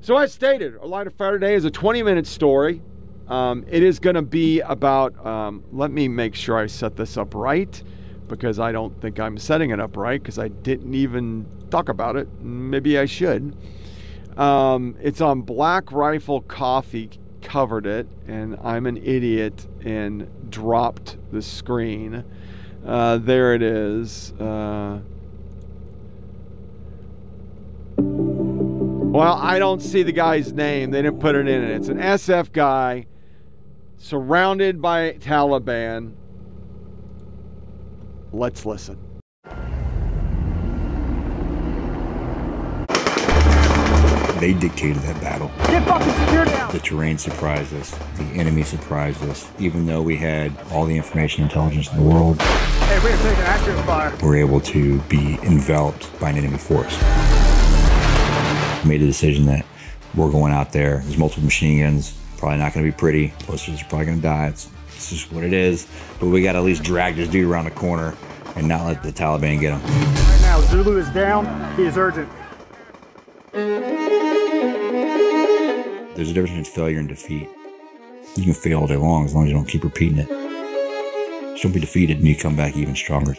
So, I stated, A Light of Fire today is a 20 minute story. Um, it is going to be about, um, let me make sure I set this up right because I don't think I'm setting it up right because I didn't even talk about it. Maybe I should. Um, it's on Black Rifle Coffee, covered it, and I'm an idiot and dropped the screen. Uh, there it is. Uh, well, I don't see the guy's name. They didn't put it in it. It's an SF guy surrounded by Taliban. Let's listen. They dictated that battle. Get fucking secure down! The terrain surprised us. The enemy surprised us. Even though we had all the information intelligence in the world, Hey, we're taking fire. we were able to be enveloped by an enemy force. We made a decision that we're going out there. There's multiple machine guns. Probably not going to be pretty. Posters are probably going to die. It's, it's just what it is. But we got to at least drag this dude around the corner and not let the Taliban get him. Right now, Zulu is down. He is urgent. There's a difference between failure and defeat. You can fail all day long as long as you don't keep repeating it. Just don't be defeated and you come back even stronger.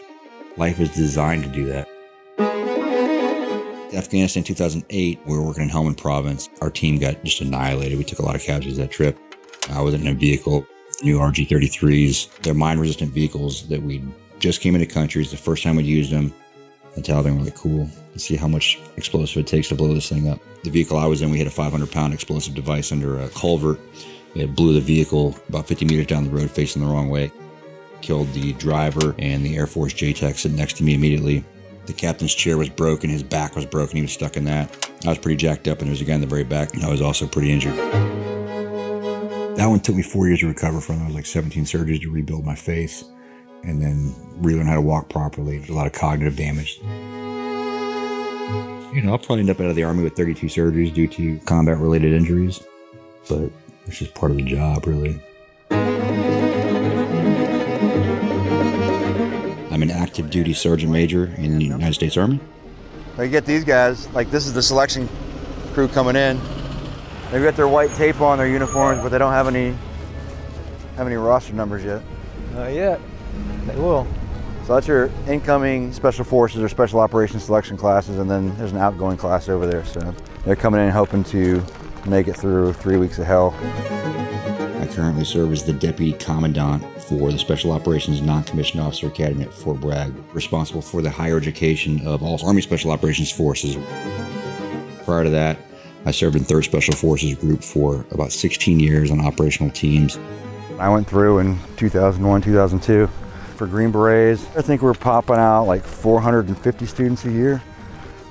Life is designed to do that. Afghanistan 2008, we were working in Helmand province. Our team got just annihilated. We took a lot of casualties that trip. I was in a vehicle, new RG 33s. They're mine resistant vehicles that we just came into country. It's the first time we'd used them. Taliban were like, cool. Let's see how much explosive it takes to blow this thing up. The vehicle I was in, we had a 500 pound explosive device under a culvert. It blew the vehicle about 50 meters down the road facing the wrong way. Killed the driver and the Air Force JTAC sitting next to me immediately. The captain's chair was broken, his back was broken, he was stuck in that. I was pretty jacked up, and there was a guy in the very back, and I was also pretty injured. That one took me four years to recover from. I was like 17 surgeries to rebuild my face and then relearn how to walk properly. There's a lot of cognitive damage. You know, I'll probably end up out of the Army with 32 surgeries due to combat related injuries, but it's just part of the job, really. I'm an active duty sergeant major in the United States Army. I get these guys, like this is the selection crew coming in. They've got their white tape on their uniforms, but they don't have any have any roster numbers yet. Not yet. They will. So that's your incoming special forces or special operations selection classes, and then there's an outgoing class over there. So they're coming in hoping to make it through three weeks of hell. I currently serve as the Deputy Commandant for the Special Operations Non-Commissioned Officer Academy at Fort Bragg, responsible for the higher education of all Army Special Operations forces. Prior to that, I served in 3rd Special Forces Group for about 16 years on operational teams. I went through in 2001, 2002 for Green Berets. I think we're popping out like 450 students a year.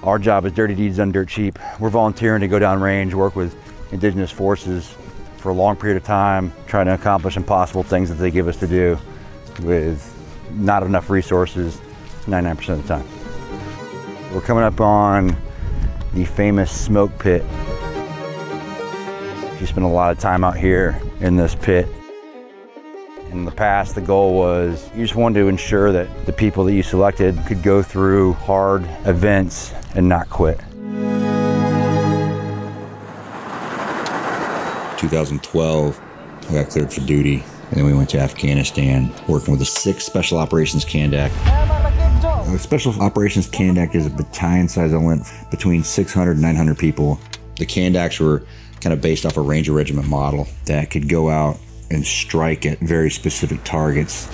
Our job is dirty deeds done dirt cheap. We're volunteering to go down range, work with indigenous forces for a long period of time, trying to accomplish impossible things that they give us to do with not enough resources 99% of the time. We're coming up on the famous smoke pit. You spend a lot of time out here in this pit. In the past, the goal was you just wanted to ensure that the people that you selected could go through hard events and not quit. 2012, I got cleared for duty, and then we went to Afghanistan, working with the 6th Special Operations Kandak. The Special Operations Kandak is a battalion-sized element between 600 and 900 people. The Kandaks were kind of based off a Ranger Regiment model that could go out and strike at very specific targets.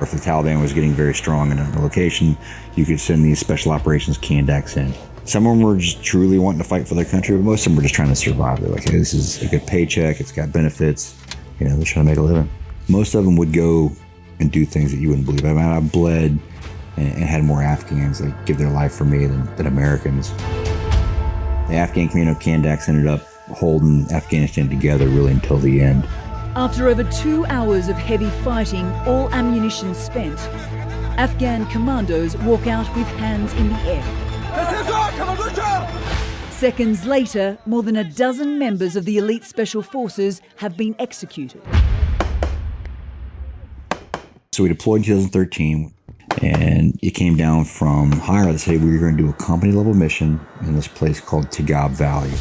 Or if the Taliban was getting very strong in a location, you could send these Special Operations Kandaks in. Some of them were just truly wanting to fight for their country, but most of them were just trying to survive. They're like, hey, this is a good paycheck, it's got benefits, you know, they're trying to make a living. Most of them would go and do things that you wouldn't believe. I mean, I bled and, and had more Afghans like give their life for me than, than Americans. The Afghan Commando Kandaks ended up holding Afghanistan together really until the end. After over two hours of heavy fighting, all ammunition spent, Afghan commandos walk out with hands in the air. Seconds later, more than a dozen members of the elite special forces have been executed. So we deployed in 2013, and it came down from higher. They said we were going to do a company level mission in this place called Tagab Valley.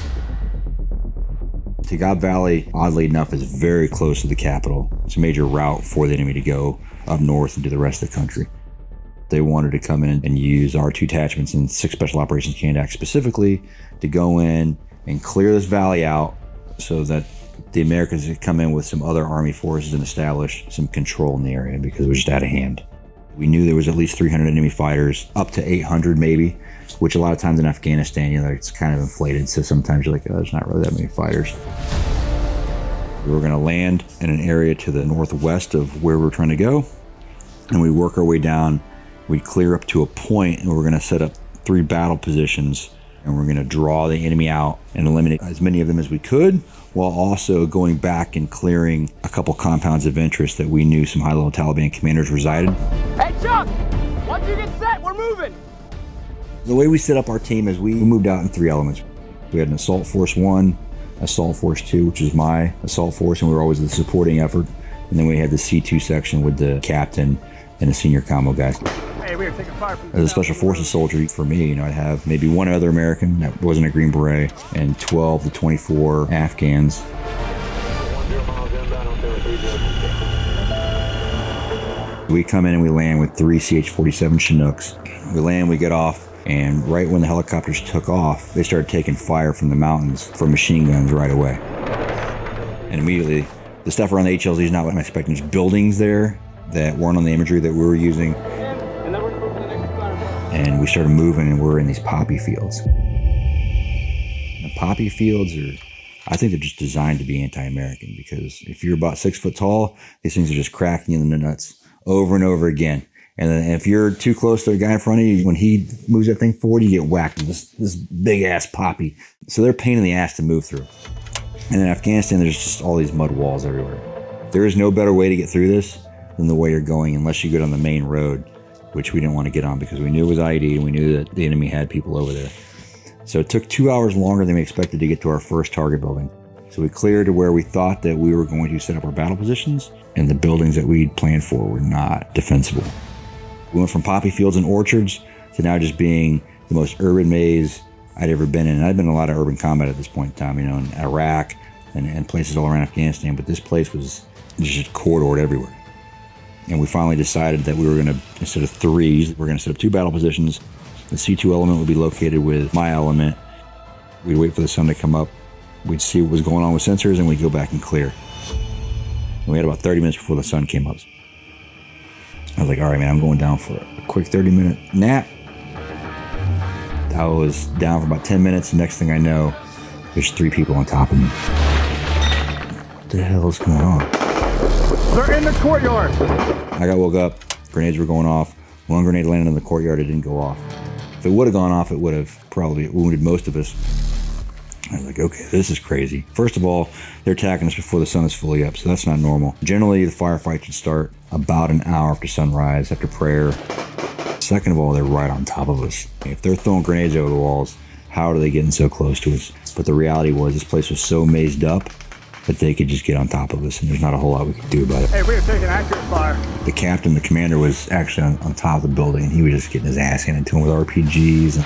Tagab Valley, oddly enough, is very close to the capital. It's a major route for the enemy to go up north into the rest of the country. They wanted to come in and use our two detachments and six special operations Kandak specifically to go in and clear this valley out so that the Americans could come in with some other army forces and establish some control in the area because it was just out of hand. We knew there was at least 300 enemy fighters, up to 800 maybe, which a lot of times in Afghanistan, you know, it's kind of inflated. So sometimes you're like, oh, there's not really that many fighters. We were going to land in an area to the northwest of where we we're trying to go, and we work our way down. We clear up to a point, and we're going to set up three battle positions, and we're going to draw the enemy out and eliminate as many of them as we could, while also going back and clearing a couple compounds of interest that we knew some high-level Taliban commanders resided. Hey, Chuck! Once you get set, we're moving! The way we set up our team is we moved out in three elements. We had an assault force one, assault force two, which is my assault force, and we were always the supporting effort. And then we had the C2 section with the captain, and the senior combo guy. Hey, we are taking fire from As a special forces soldier, for me, you know, I'd have maybe one other American that wasn't a Green Beret and 12 to 24 Afghans. We come in and we land with three CH 47 Chinooks. We land, we get off, and right when the helicopters took off, they started taking fire from the mountains from machine guns right away. And immediately, the stuff around the HLZ is not what I'm expecting. There's buildings there that weren't on the imagery that we were using. And we started moving, and we're in these poppy fields. The poppy fields are, I think they're just designed to be anti American because if you're about six foot tall, these things are just cracking you in the nuts over and over again. And if you're too close to the guy in front of you, when he moves that thing forward, you get whacked with this, this big ass poppy. So they're pain in the ass to move through. And in Afghanistan, there's just all these mud walls everywhere. There is no better way to get through this than the way you're going unless you get on the main road, which we didn't want to get on because we knew it was ID and we knew that the enemy had people over there. So it took two hours longer than we expected to get to our first target building. So we cleared to where we thought that we were going to set up our battle positions, and the buildings that we'd planned for were not defensible. We went from poppy fields and orchards to now just being the most urban maze I'd ever been in. And I'd been in a lot of urban combat at this point in time, you know, in Iraq and, and places all around Afghanistan, but this place was just corridored everywhere. And we finally decided that we were going to, instead of threes, we're going to set up two battle positions. The C2 element would be located with my element. We'd wait for the sun to come up. We'd see what was going on with sensors and we'd go back and clear. And we had about 30 minutes before the sun came up. I was like, all right, man, I'm going down for a quick 30 minute nap. I was down for about 10 minutes. Next thing I know, there's three people on top of me. What the hell is going on? They're in the courtyard. I got woke up. Grenades were going off. One grenade landed in the courtyard. It didn't go off. If it would have gone off, it would have probably wounded most of us. I was like, okay, this is crazy. First of all, they're attacking us before the sun is fully up, so that's not normal. Generally, the firefight should start about an hour after sunrise, after prayer. Second of all, they're right on top of us. If they're throwing grenades over the walls, how are they getting so close to us? But the reality was, this place was so mazed up that they could just get on top of us, and there's not a whole lot we could do about it. Hey, we are taking accurate fire. The captain, the commander, was actually on, on top of the building, and he was just getting his ass handed to him with RPGs.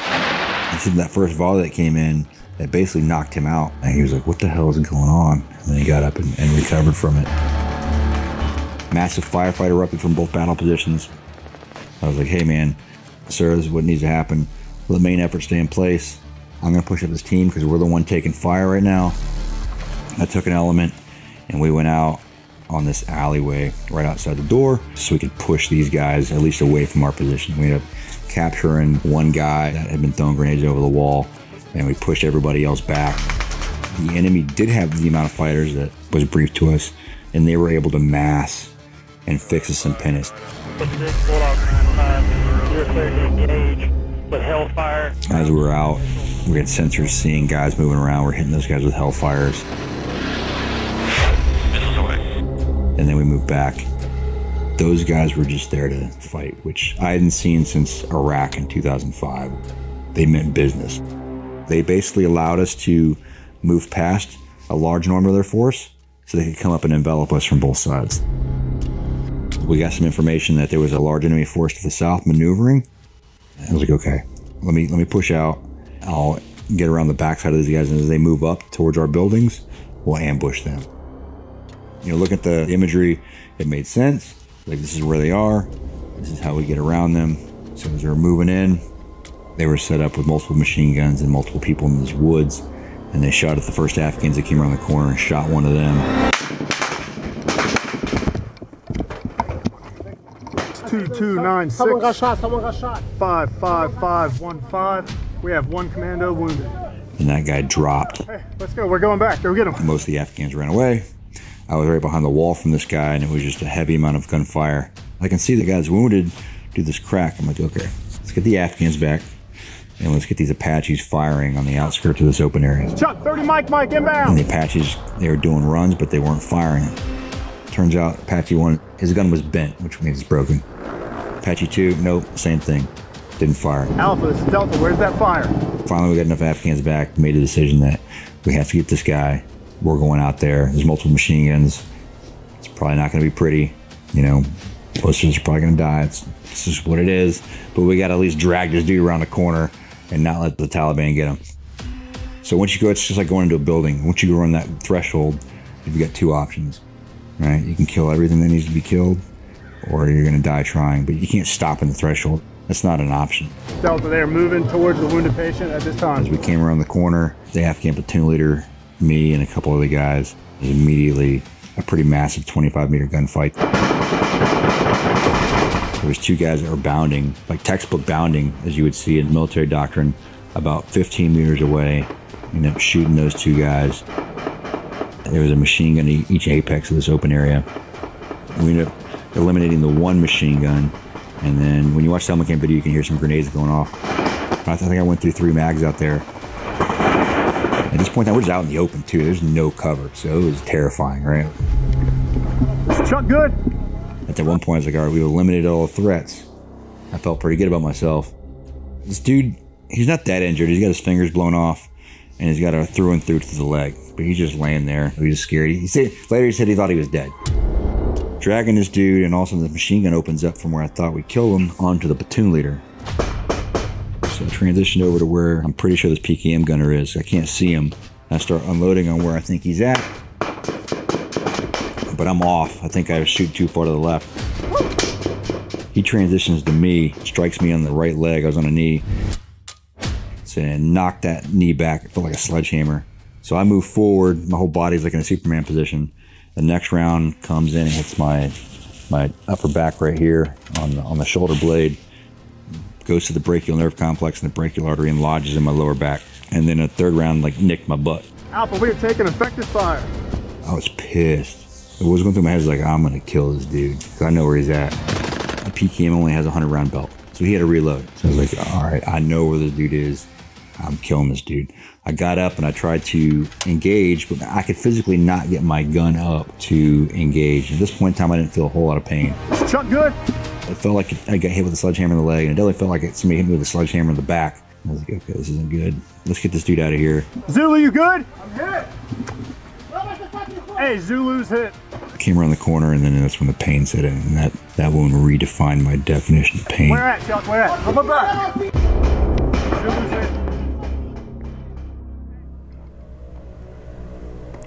And said that first volley that came in, that basically knocked him out. And he was like, what the hell is going on? And then he got up and, and recovered from it. Massive firefight erupted from both battle positions. I was like, hey man, sir, this is what needs to happen. Let the main effort stay in place. I'm going to push up this team because we're the one taking fire right now. I took an element and we went out on this alleyway right outside the door so we could push these guys at least away from our position. We ended up capturing one guy that had been throwing grenades over the wall and we pushed everybody else back. The enemy did have the amount of fighters that was briefed to us, and they were able to mass and fix us and pin us. As we were out, we had sensors seeing guys moving around. We're hitting those guys with hellfires. And then we moved back. Those guys were just there to fight, which I hadn't seen since Iraq in 2005. They meant business. They basically allowed us to move past a large number of their force so they could come up and envelop us from both sides. We got some information that there was a large enemy force to the south maneuvering. I was like, okay, let me let me push out. I'll get around the backside of these guys, and as they move up towards our buildings, we'll ambush them. You know, look at the imagery; it made sense. Like this is where they are. This is how we get around them. So as they're moving in, they were set up with multiple machine guns and multiple people in these woods, and they shot at the first Afghans that came around the corner and shot one of them. Two two nine six. Someone got shot. Someone got shot. Five five five one five. We have one commando wounded. And that guy dropped. Hey, let's go. We're going back. Go get him. Most of the Afghans ran away. I was right behind the wall from this guy, and it was just a heavy amount of gunfire. I can see the guy's wounded. Do this crack. I'm like, okay, let's get the Afghans back. And let's get these Apaches firing on the outskirts of this open area. Chuck, 30 Mike, Mike, inbound. And the Apaches, they were doing runs, but they weren't firing. Turns out Apache 1, his gun was bent, which means it's broken. Apache 2, nope, same thing. Didn't fire. Alpha, this is Delta. Where's that fire? Finally, we got enough Afghans back, made a decision that we have to get this guy. We're going out there. There's multiple machine guns. It's probably not going to be pretty, you know, Most of us are probably gonna die. It's, it's just what it is. But we gotta at least drag this dude around the corner and not let the Taliban get them. So once you go, it's just like going into a building. Once you go around that threshold, you've got two options, right? You can kill everything that needs to be killed, or you're gonna die trying. But you can't stop in the threshold. That's not an option. Delta, they are moving towards the wounded patient at this time. As we came around the corner, the Afghan platoon leader, me, and a couple other guys, was immediately a pretty massive 25 meter gunfight. There was two guys that were bounding, like textbook bounding, as you would see in military doctrine, about 15 meters away. Ended up shooting those two guys. There was a machine gun at each apex of this open area. We ended up eliminating the one machine gun, and then when you watch the helmet cam video, you can hear some grenades going off. I think I went through three mags out there. At this point, now we're just out in the open too. There's no cover, so it was terrifying, right? Chuck good? At that one point, I was like, all right, we eliminated all threats. I felt pretty good about myself. This dude, he's not that injured. He's got his fingers blown off, and he's got a through and through to the leg. But he's just laying there. He was scared. He said later he said he thought he was dead. Dragging this dude, and all of a sudden the machine gun opens up from where I thought we killed him onto the platoon leader. So I transitioned over to where I'm pretty sure this PKM gunner is. I can't see him. I start unloading on where I think he's at. But I'm off. I think I shoot too far to the left. He transitions to me, strikes me on the right leg. I was on a knee. I knocked that knee back. It felt like a sledgehammer. So I move forward. My whole body's like in a Superman position. The next round comes in and hits my my upper back right here on the, on the shoulder blade goes to the brachial nerve complex and the brachial artery and lodges in my lower back. And then a third round, like, nicked my butt. Alpha, we are taking effective fire. I was pissed. What was going through my head was like, I'm going to kill this dude because I know where he's at. The PKM only has a 100 round belt. So he had to reload. So I was like, all right, I know where this dude is. I'm killing this dude. I got up and I tried to engage, but I could physically not get my gun up to engage. At this point in time, I didn't feel a whole lot of pain. Is Chuck good? It felt like I got hit with a sledgehammer in the leg, and it definitely felt like somebody hit me with a sledgehammer in the back. I was like, okay, this isn't good. Let's get this dude out of here. Zulu, you good? I'm hit. Hey, Zulu's hit. I came around the corner, and then that's when the pain set in, and that, that wound redefined my definition of pain. Where at, Chuck? Where at? Come back. Zulu's hit.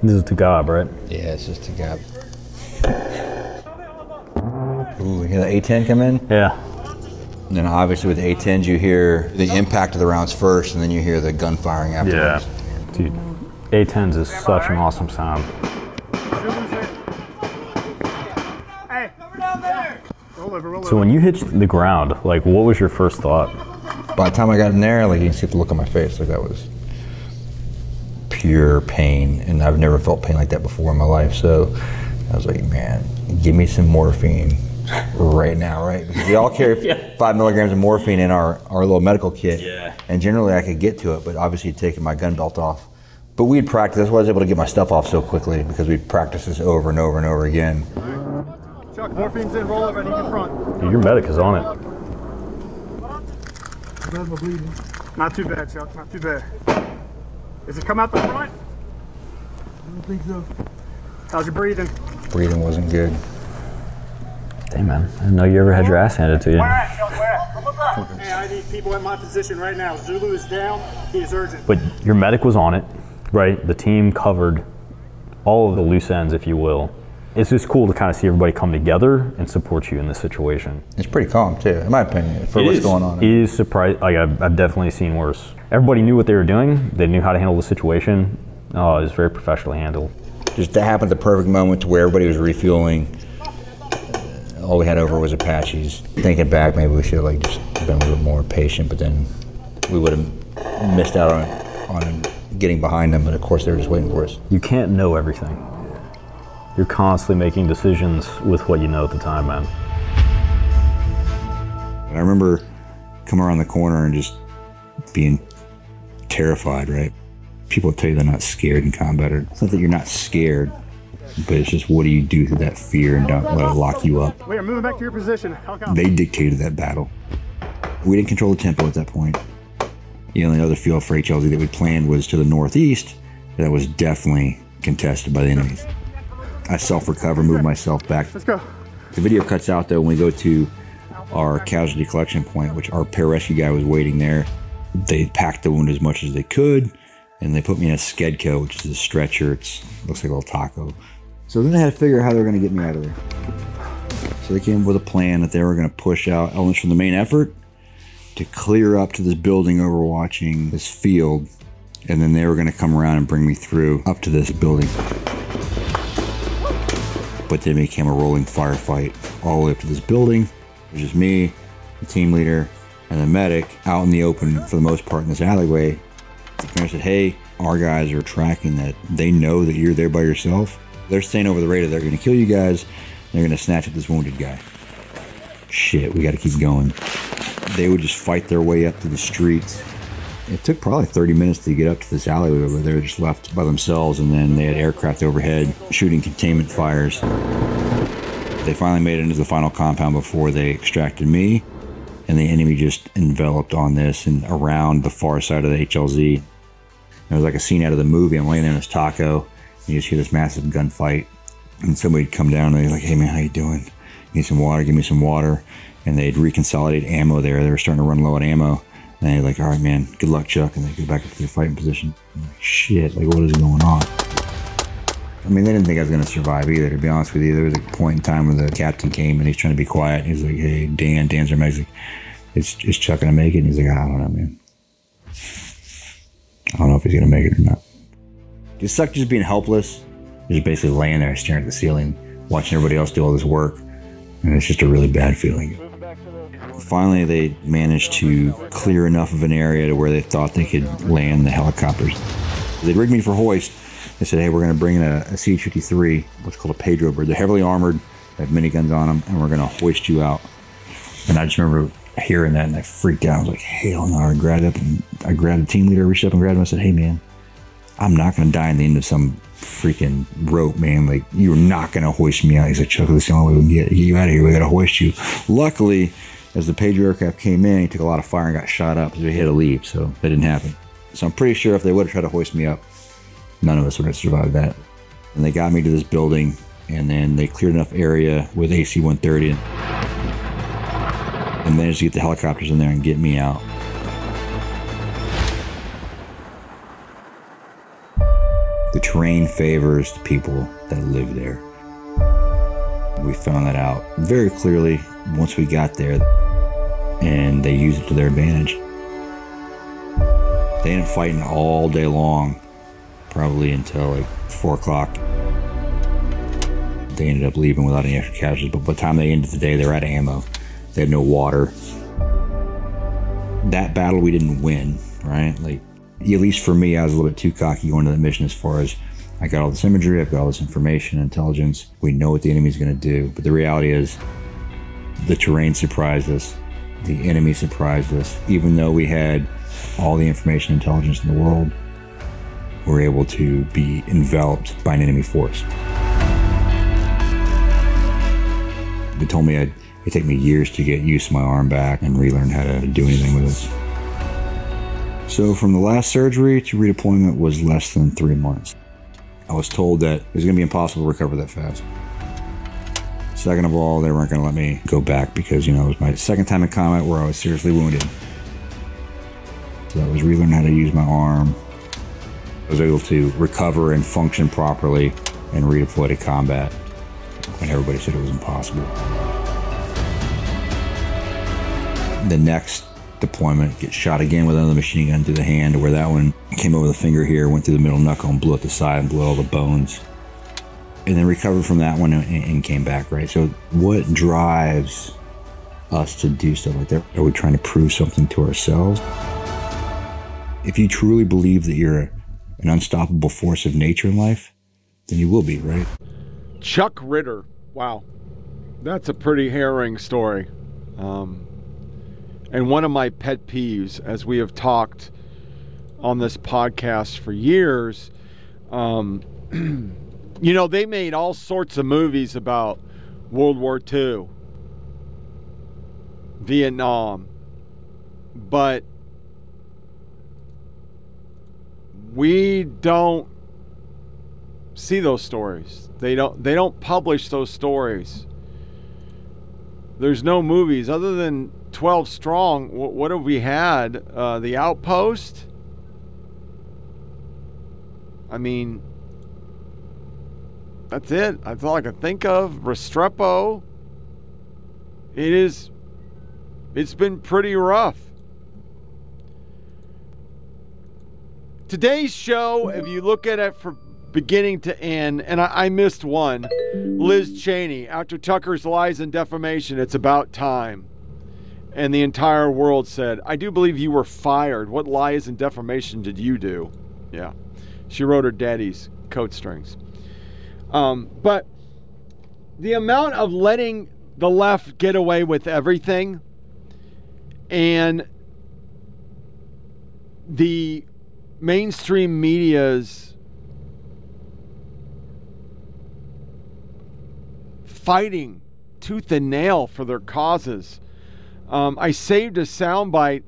This is Tagab, right? Yeah, it's just Tagab. Ooh, you hear the A10 come in? Yeah. And then obviously with A10s, you hear the impact of the rounds first, and then you hear the gun firing afterwards. Yeah. Dude, A10s is such an awesome sound. Hey, down over, So when you hit the ground, like, what was your first thought? By the time I got in there, like you can see the look on my face, like that was pure pain, and I've never felt pain like that before in my life. So I was like, man, give me some morphine right now, right? Because we all carry Yeah. five milligrams of morphine in our, our little medical kit. Yeah. And generally I could get to it, but obviously taking my gun belt off. But we'd practice. That's why I was able to get my stuff off so quickly because we'd practice this over and over and over again. Chuck, morphine's in. Roll over. I need your front. Dude, your medic is on it. Not too bad, Chuck. Not too bad. Does it come out the front? I don't think so. How's your breathing? Breathing wasn't good. Damn, man. I didn't know you ever had your ass handed to you. Where at, Chuck? Where at? Come back. Hey, I need people in my position right now. Zulu is down. He is urgent. But your medic was on it, right? The team covered all of the loose ends, if you will. It's just cool to kind of see everybody come together and support you in this situation. It's pretty calm too, in my opinion, for It what's is- going on. It is surprised. Like I've, I've definitely seen worse. Everybody knew what they were doing. They knew how to handle the situation. Oh, it was very professionally handled. Just that happened at the perfect moment to where everybody was refueling. All we had over was Apaches. Thinking back, maybe we should have like just been a little more patient, but then we would have missed out on on getting behind them. But of course, they were just waiting for us. You can't know everything. You're constantly making decisions with what you know at the time, man. And I remember coming around the corner and just being terrified. Right? People tell you they're not scared in combat. Or it's not that you're not scared, but it's just what do you do through that fear and don't let it lock you up. We are moving back to your position. They dictated that battle. We didn't control the tempo at that point. The only other field for HLZ that we planned was to the northeast. That was definitely contested by the enemies. I self recover, moved myself back. Let's go. The video cuts out though when we go to our casualty collection point, which our pararescue guy was waiting there. They packed the wound as much as they could, and they put me in a Skedco, which is a stretcher. It looks like a little taco. So then they had to figure out how they were going to get me out of there. So they came up with a plan that they were going to push out elements from the main effort to clear up to this building overwatching this field, and then they were going to come around and bring me through up to this building. But then it became a rolling firefight all the way up to this building. It was just me, the team leader, and the medic out in the open for the most part in this alleyway. The commander said, Hey, our guys are tracking that. They know that you're there by yourself. They're staying over the radar. they're going to kill you guys. They're going to snatch up this wounded guy. Shit, we got to keep going. They would just fight their way up to the streets. It took probably 30 minutes to get up to this alleyway where they were just left by themselves, and then they had aircraft overhead shooting containment fires. They finally made it into the final compound before they extracted me, and the enemy just enveloped on this and around the far side of the HLZ. It was like a scene out of the movie. I'm laying there in this taco, and you just hear this massive gunfight, and somebody'd come down and they're like, "Hey man, how you doing? Need some water? Give me some water." And they'd reconsolidate ammo there. They were starting to run low on ammo. And they're like, all right, man, good luck, Chuck. And they go back up to their fighting position. Like, shit, like, what is going on? I mean, they didn't think I was going to survive either, to be honest with you. There was a point in time where the captain came and he's trying to be quiet. He's like, hey, Dan, Dan's our medic. It's, is Chuck going to make it? And he's like, I don't know, man. I don't know if he's going to make it or not. It sucked just being helpless. Just basically laying there staring at the ceiling, watching everybody else do all this work. And it's just a really bad feeling. Finally, they managed to clear enough of an area to where they thought they could land the helicopters. They rigged me for hoist. They said, hey, we're going to bring in a, a CH-53, what's called a Pedro bird. They're heavily armored, they have miniguns on them, and we're going to hoist you out. And I just remember hearing that and I freaked out. I was like, hell no. I grabbed up and I grabbed the team leader, reached up and grabbed him. I said, hey, man, I'm not going to die in the end of some freaking rope, man. Like, you're not going to hoist me out. He's like, Chuck, this is the only way we can get, get you out of here. We got to hoist you. Luckily, as the Pedro aircraft came in, he took a lot of fire and got shot up. So he had to leave. So that didn't happen. So I'm pretty sure if they would have tried to hoist me up, none of us would have survived that. And they got me to this building, and then they cleared enough area with AC 130 and, and managed to get the helicopters in there and get me out. The terrain favors the people that live there. We found that out very clearly once we got there, and they used it to their advantage. They ended up fighting all day long, probably until like 4 o'clock. They ended up leaving without any extra casualties, but by the time they ended the day, they were out of ammo. They had no water. That battle we didn't win, right? Like, at least for me, I was a little bit too cocky going to the mission as far as I got all this imagery, I've got all this information, intelligence. We know what the enemy's going to do. But the reality is, the terrain surprised us. The enemy surprised us. Even though we had all the information intelligence in the world, we were able to be enveloped by an enemy force. They told me I'd, it'd take me years to get used to my arm back and relearn how to do anything with it. So, from the last surgery to redeployment was less than three months. I was told that it was going to be impossible to recover that fast. Second of all, they weren't going to let me go back because, you know, it was my second time in combat where I was seriously wounded. So I was relearning how to use my arm. I was able to recover and function properly and redeploy to combat when everybody said it was impossible. The next deployment, get shot again with another machine gun through the hand, where that one came over the finger here, went through the middle knuckle and blew up the side and blew all the bones. And then recovered from that one and, and came back, right? So, what drives us to do stuff like that? Are we trying to prove something to ourselves? If you truly believe that you're an unstoppable force of nature in life, then you will be, right? Chuck Ritter. Wow. That's a pretty harrowing story. Um, and one of my pet peeves, as we have talked on this podcast for years, um, you know, they made all sorts of movies about World War II, Vietnam, but we don't see those stories. They don't they don't publish those stories. there's no movies other than 12 Strong. What, what have we had? Uh, the Outpost. I mean, that's it. That's all I can think of. Restrepo. It is. It's been pretty rough. Today's show, if you look at it from beginning to end, and I, I missed one Liz Cheney, after Tucker's lies and defamation, it's about time. And the entire world said, I do believe you were fired. What lies and defamation did you do? Yeah. She wrote her daddy's coat strings. Um, but the amount of letting the left get away with everything and the mainstream media's fighting tooth and nail for their causes. Um, I saved a soundbite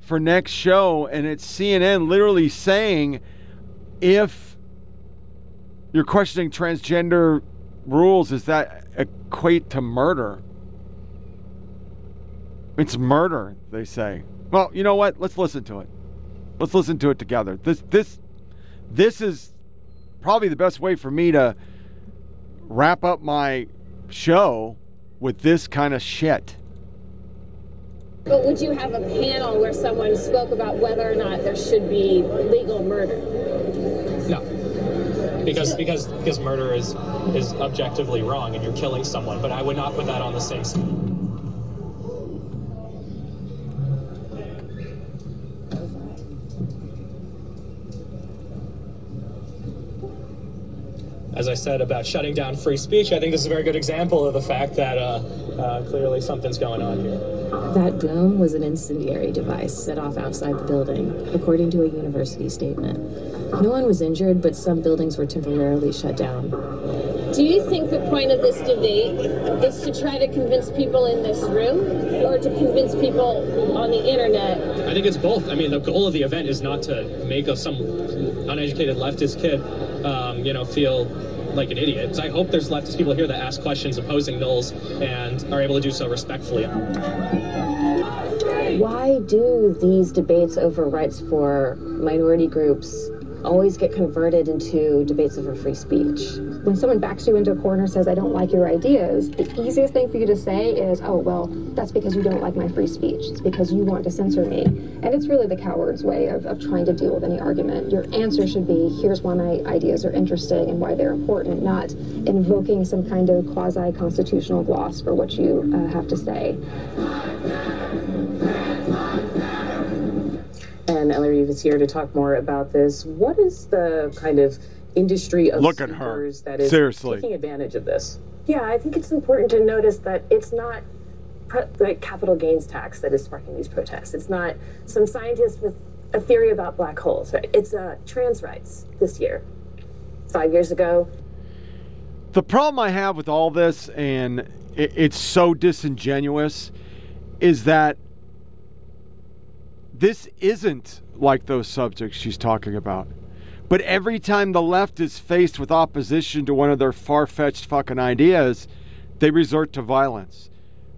for next show, and it's CNN literally saying if you're questioning transgender rules, does that equate to murder? It's murder, they say. Well, you know what? Let's listen to it. Let's listen to it together. This this this is probably the best way for me to wrap up my show with this kind of shit. But would you have a panel where someone spoke about whether or not there should be legal murder? Because because because murder is is objectively wrong and you're killing someone, but I would not put that on the same as I said about shutting down free speech, I think this is a very good example of the fact that uh, uh, clearly something's going on here. That boom was an incendiary device set off outside the building, according to a university statement. No one was injured, but some buildings were temporarily shut down. Do you think the point of this debate is to try to convince people in this room or to convince people on the internet? I think it's both. I mean, the goal of the event is not to make a, some uneducated leftist kid, um, you know, feel like an idiot. So I hope there's leftist people here that ask questions opposing Knowles and are able to do so respectfully. Why do these debates over rights for minority groups always get converted into debates over free speech. When someone backs you into a corner and says, I don't like your ideas, the easiest thing for you to say is, oh, well, that's because you don't like my free speech. It's because you want to censor me. And it's really the coward's way of, of trying to deal with any argument. Your answer should be, here's why my ideas are interesting and why they're important, not invoking some kind of quasi constitutional gloss for what you uh, have to say. And Elle Reeve is here to talk more about this. What is the kind of industry of Look at her. that is Seriously. taking advantage of this? Yeah, I think it's important to notice that it's not pre- the capital gains tax that is sparking these protests. It's not some scientist with a theory about black holes. Right? It's uh, trans rights this year. Five years ago, The problem I have with all this, and it, it's so disingenuous, is that this isn't like those subjects she's talking about. But every time the left is faced with opposition to one of their far fetched fucking ideas, they resort to violence.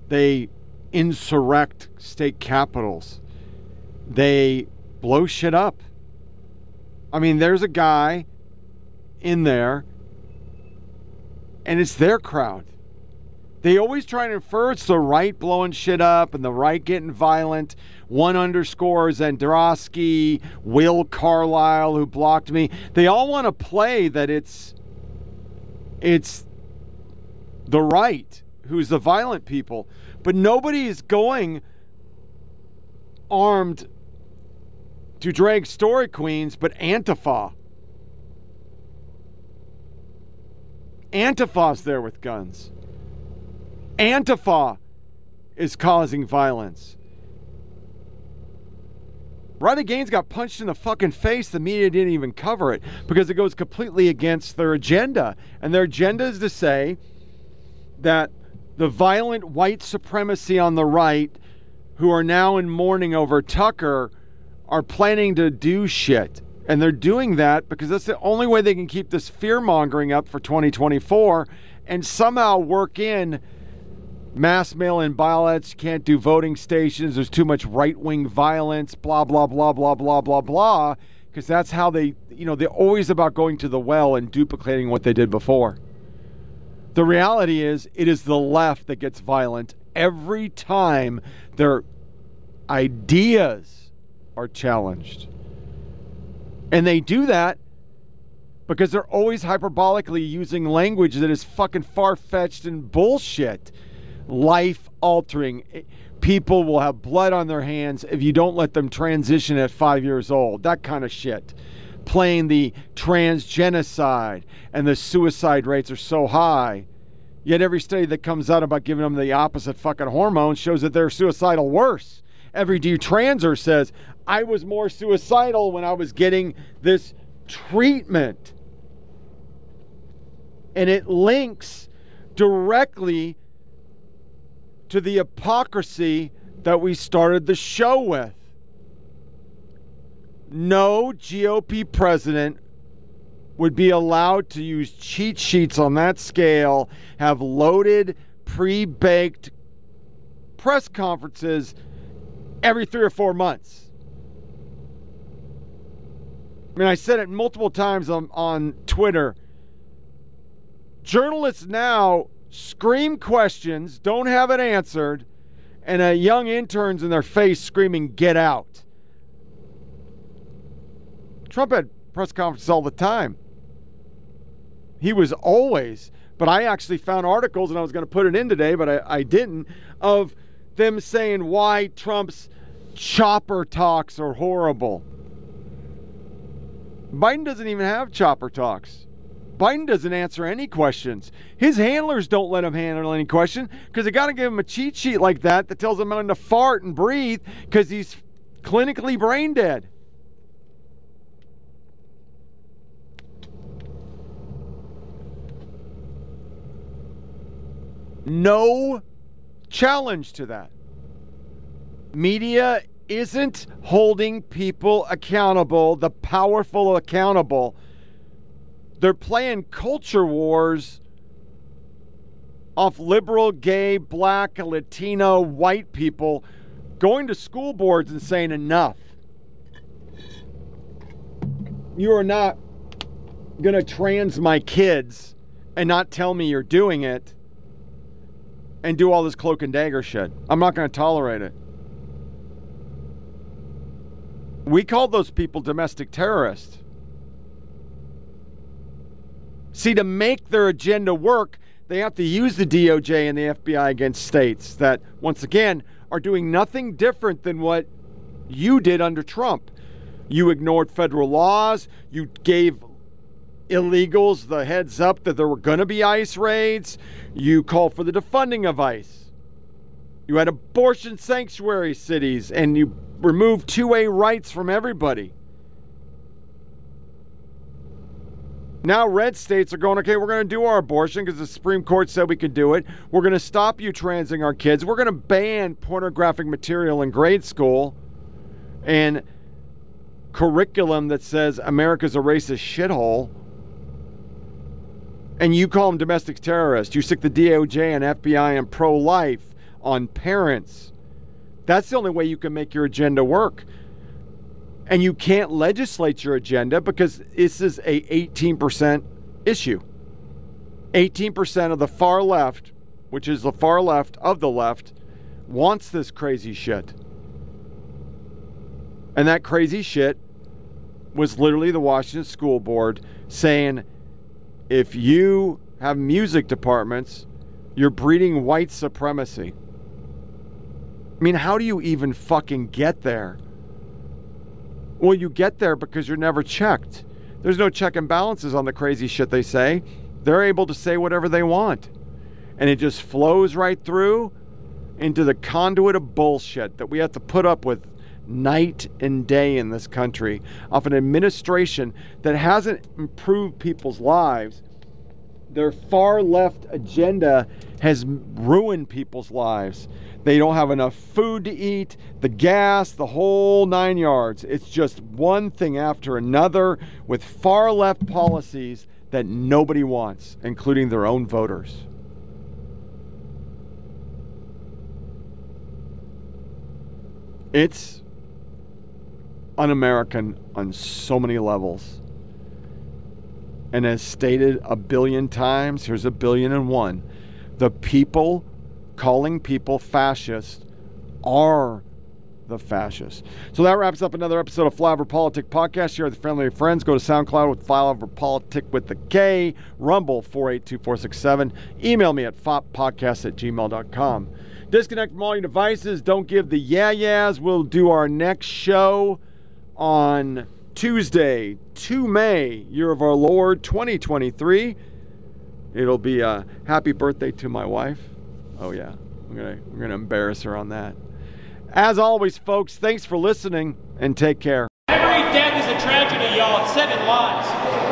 They insurrect state capitals. They blow shit up. I mean, there's a guy in there, and it's their crowd. They always try to infer it's the right blowing shit up and the right getting violent. One underscores Androsky, Will Carlisle, who blocked me. They all want to play that it's it's the right who's the violent people, but nobody is going armed to drag story queens, but Antifa. Antifa's there with guns. Antifa is causing violence. Riley Gaines got punched in the fucking face. The media didn't even cover it because it goes completely against their agenda. And their agenda is to say that the violent white supremacy on the right, who are now in mourning over Tucker, are planning to do shit. And they're doing that because that's the only way they can keep this fear mongering up for 2024 and somehow work in mass mail in ballots, can't do voting stations, there's too much right wing violence, blah, blah, blah, blah, blah, blah, blah. Because that's how they, you know, they're always about going to the well and duplicating what they did before. The reality is, it is the left that gets violent every time their ideas are challenged. And they do that because they're always hyperbolically using language that is fucking far fetched and bullshit. Life altering. People will have blood on their hands if you don't let them transition at five years old. That kind of shit. Playing the trans genocide and the suicide rates are so high. Yet every study that comes out about giving them the opposite fucking hormone shows that they're suicidal worse. Every detranser says, I was more suicidal when I was getting this treatment. And it links directly to the hypocrisy that we started the show with. No GOP president would be allowed to use cheat sheets on that scale, have loaded, pre baked press conferences every three or four months. I mean, I said it multiple times on, on Twitter. Journalists now scream questions, don't have it answered, and a young intern's in their face screaming, Get out. Trump had press conferences all the time. He was always, but I actually found articles, and I was going to put it in today, but I, I didn't, of them saying why Trump's chopper talks are horrible. Biden doesn't even have chopper talks. Biden doesn't answer any questions. His handlers don't let him handle any question because they got to give him a cheat sheet like that that tells him when to fart and breathe because he's clinically brain dead. No challenge to that. Media isn't holding people accountable, the powerful accountable. They're playing culture wars off liberal, gay, black, Latino, white people going to school boards and saying enough. You are not going to trans my kids and not tell me you're doing it and do all this cloak and dagger shit. I'm not going to tolerate it. We called those people domestic terrorists. See, to make their agenda work, they have to use the DOJ and the FBI against states that, once again, are doing nothing different than what you did under Trump. You ignored federal laws, you gave illegals the heads up that there were going to be ICE raids, you called for the defunding of ICE. You had abortion sanctuary cities, and you removed 2A rights from everybody. Now, red states are going, okay, we're going to do our abortion because the Supreme Court said we could do it. We're going to stop you transing our kids. We're going to ban pornographic material in grade school and curriculum that says America's a racist shithole. And you call them domestic terrorists. You stick the DOJ and FBI and pro life on parents that's the only way you can make your agenda work. And you can't legislate your agenda because this is a 18% issue. 18% of the far left, which is the far left of the left, wants this crazy shit. And that crazy shit was literally the Washington School Board saying if you have music departments, you're breeding white supremacy. I mean, how do you even fucking get there? Well, you get there because you're never checked. There's no check and balances on the crazy shit they say. They're able to say whatever they want. And it just flows right through into the conduit of bullshit that we have to put up with night and day in this country of an administration that hasn't improved people's lives their far left agenda has ruined people's lives. They don't have enough food to eat, the gas, the whole nine yards. It's just one thing after another with far left policies that nobody wants, including their own voters. It's un American on so many levels. And as stated a billion times, here's a billion and one. The people calling people fascist are the fascists. So that wraps up another episode of Flyover PolitiK Podcast. Share with your family friends. Go to SoundCloud with Flyover PolitiK with the K, Rumble 482467. Email me at foppodcast at gmail.com. Disconnect from all your devices. Don't give the yeah yeahs. We'll do our next show on Tuesday, 2 May, year of our Lord 2023. It'll be a happy birthday to my wife. Oh yeah, we're gonna we're gonna embarrass her on that. As always, folks, thanks for listening and take care. Every death is a tragedy, y'all. Seven lives.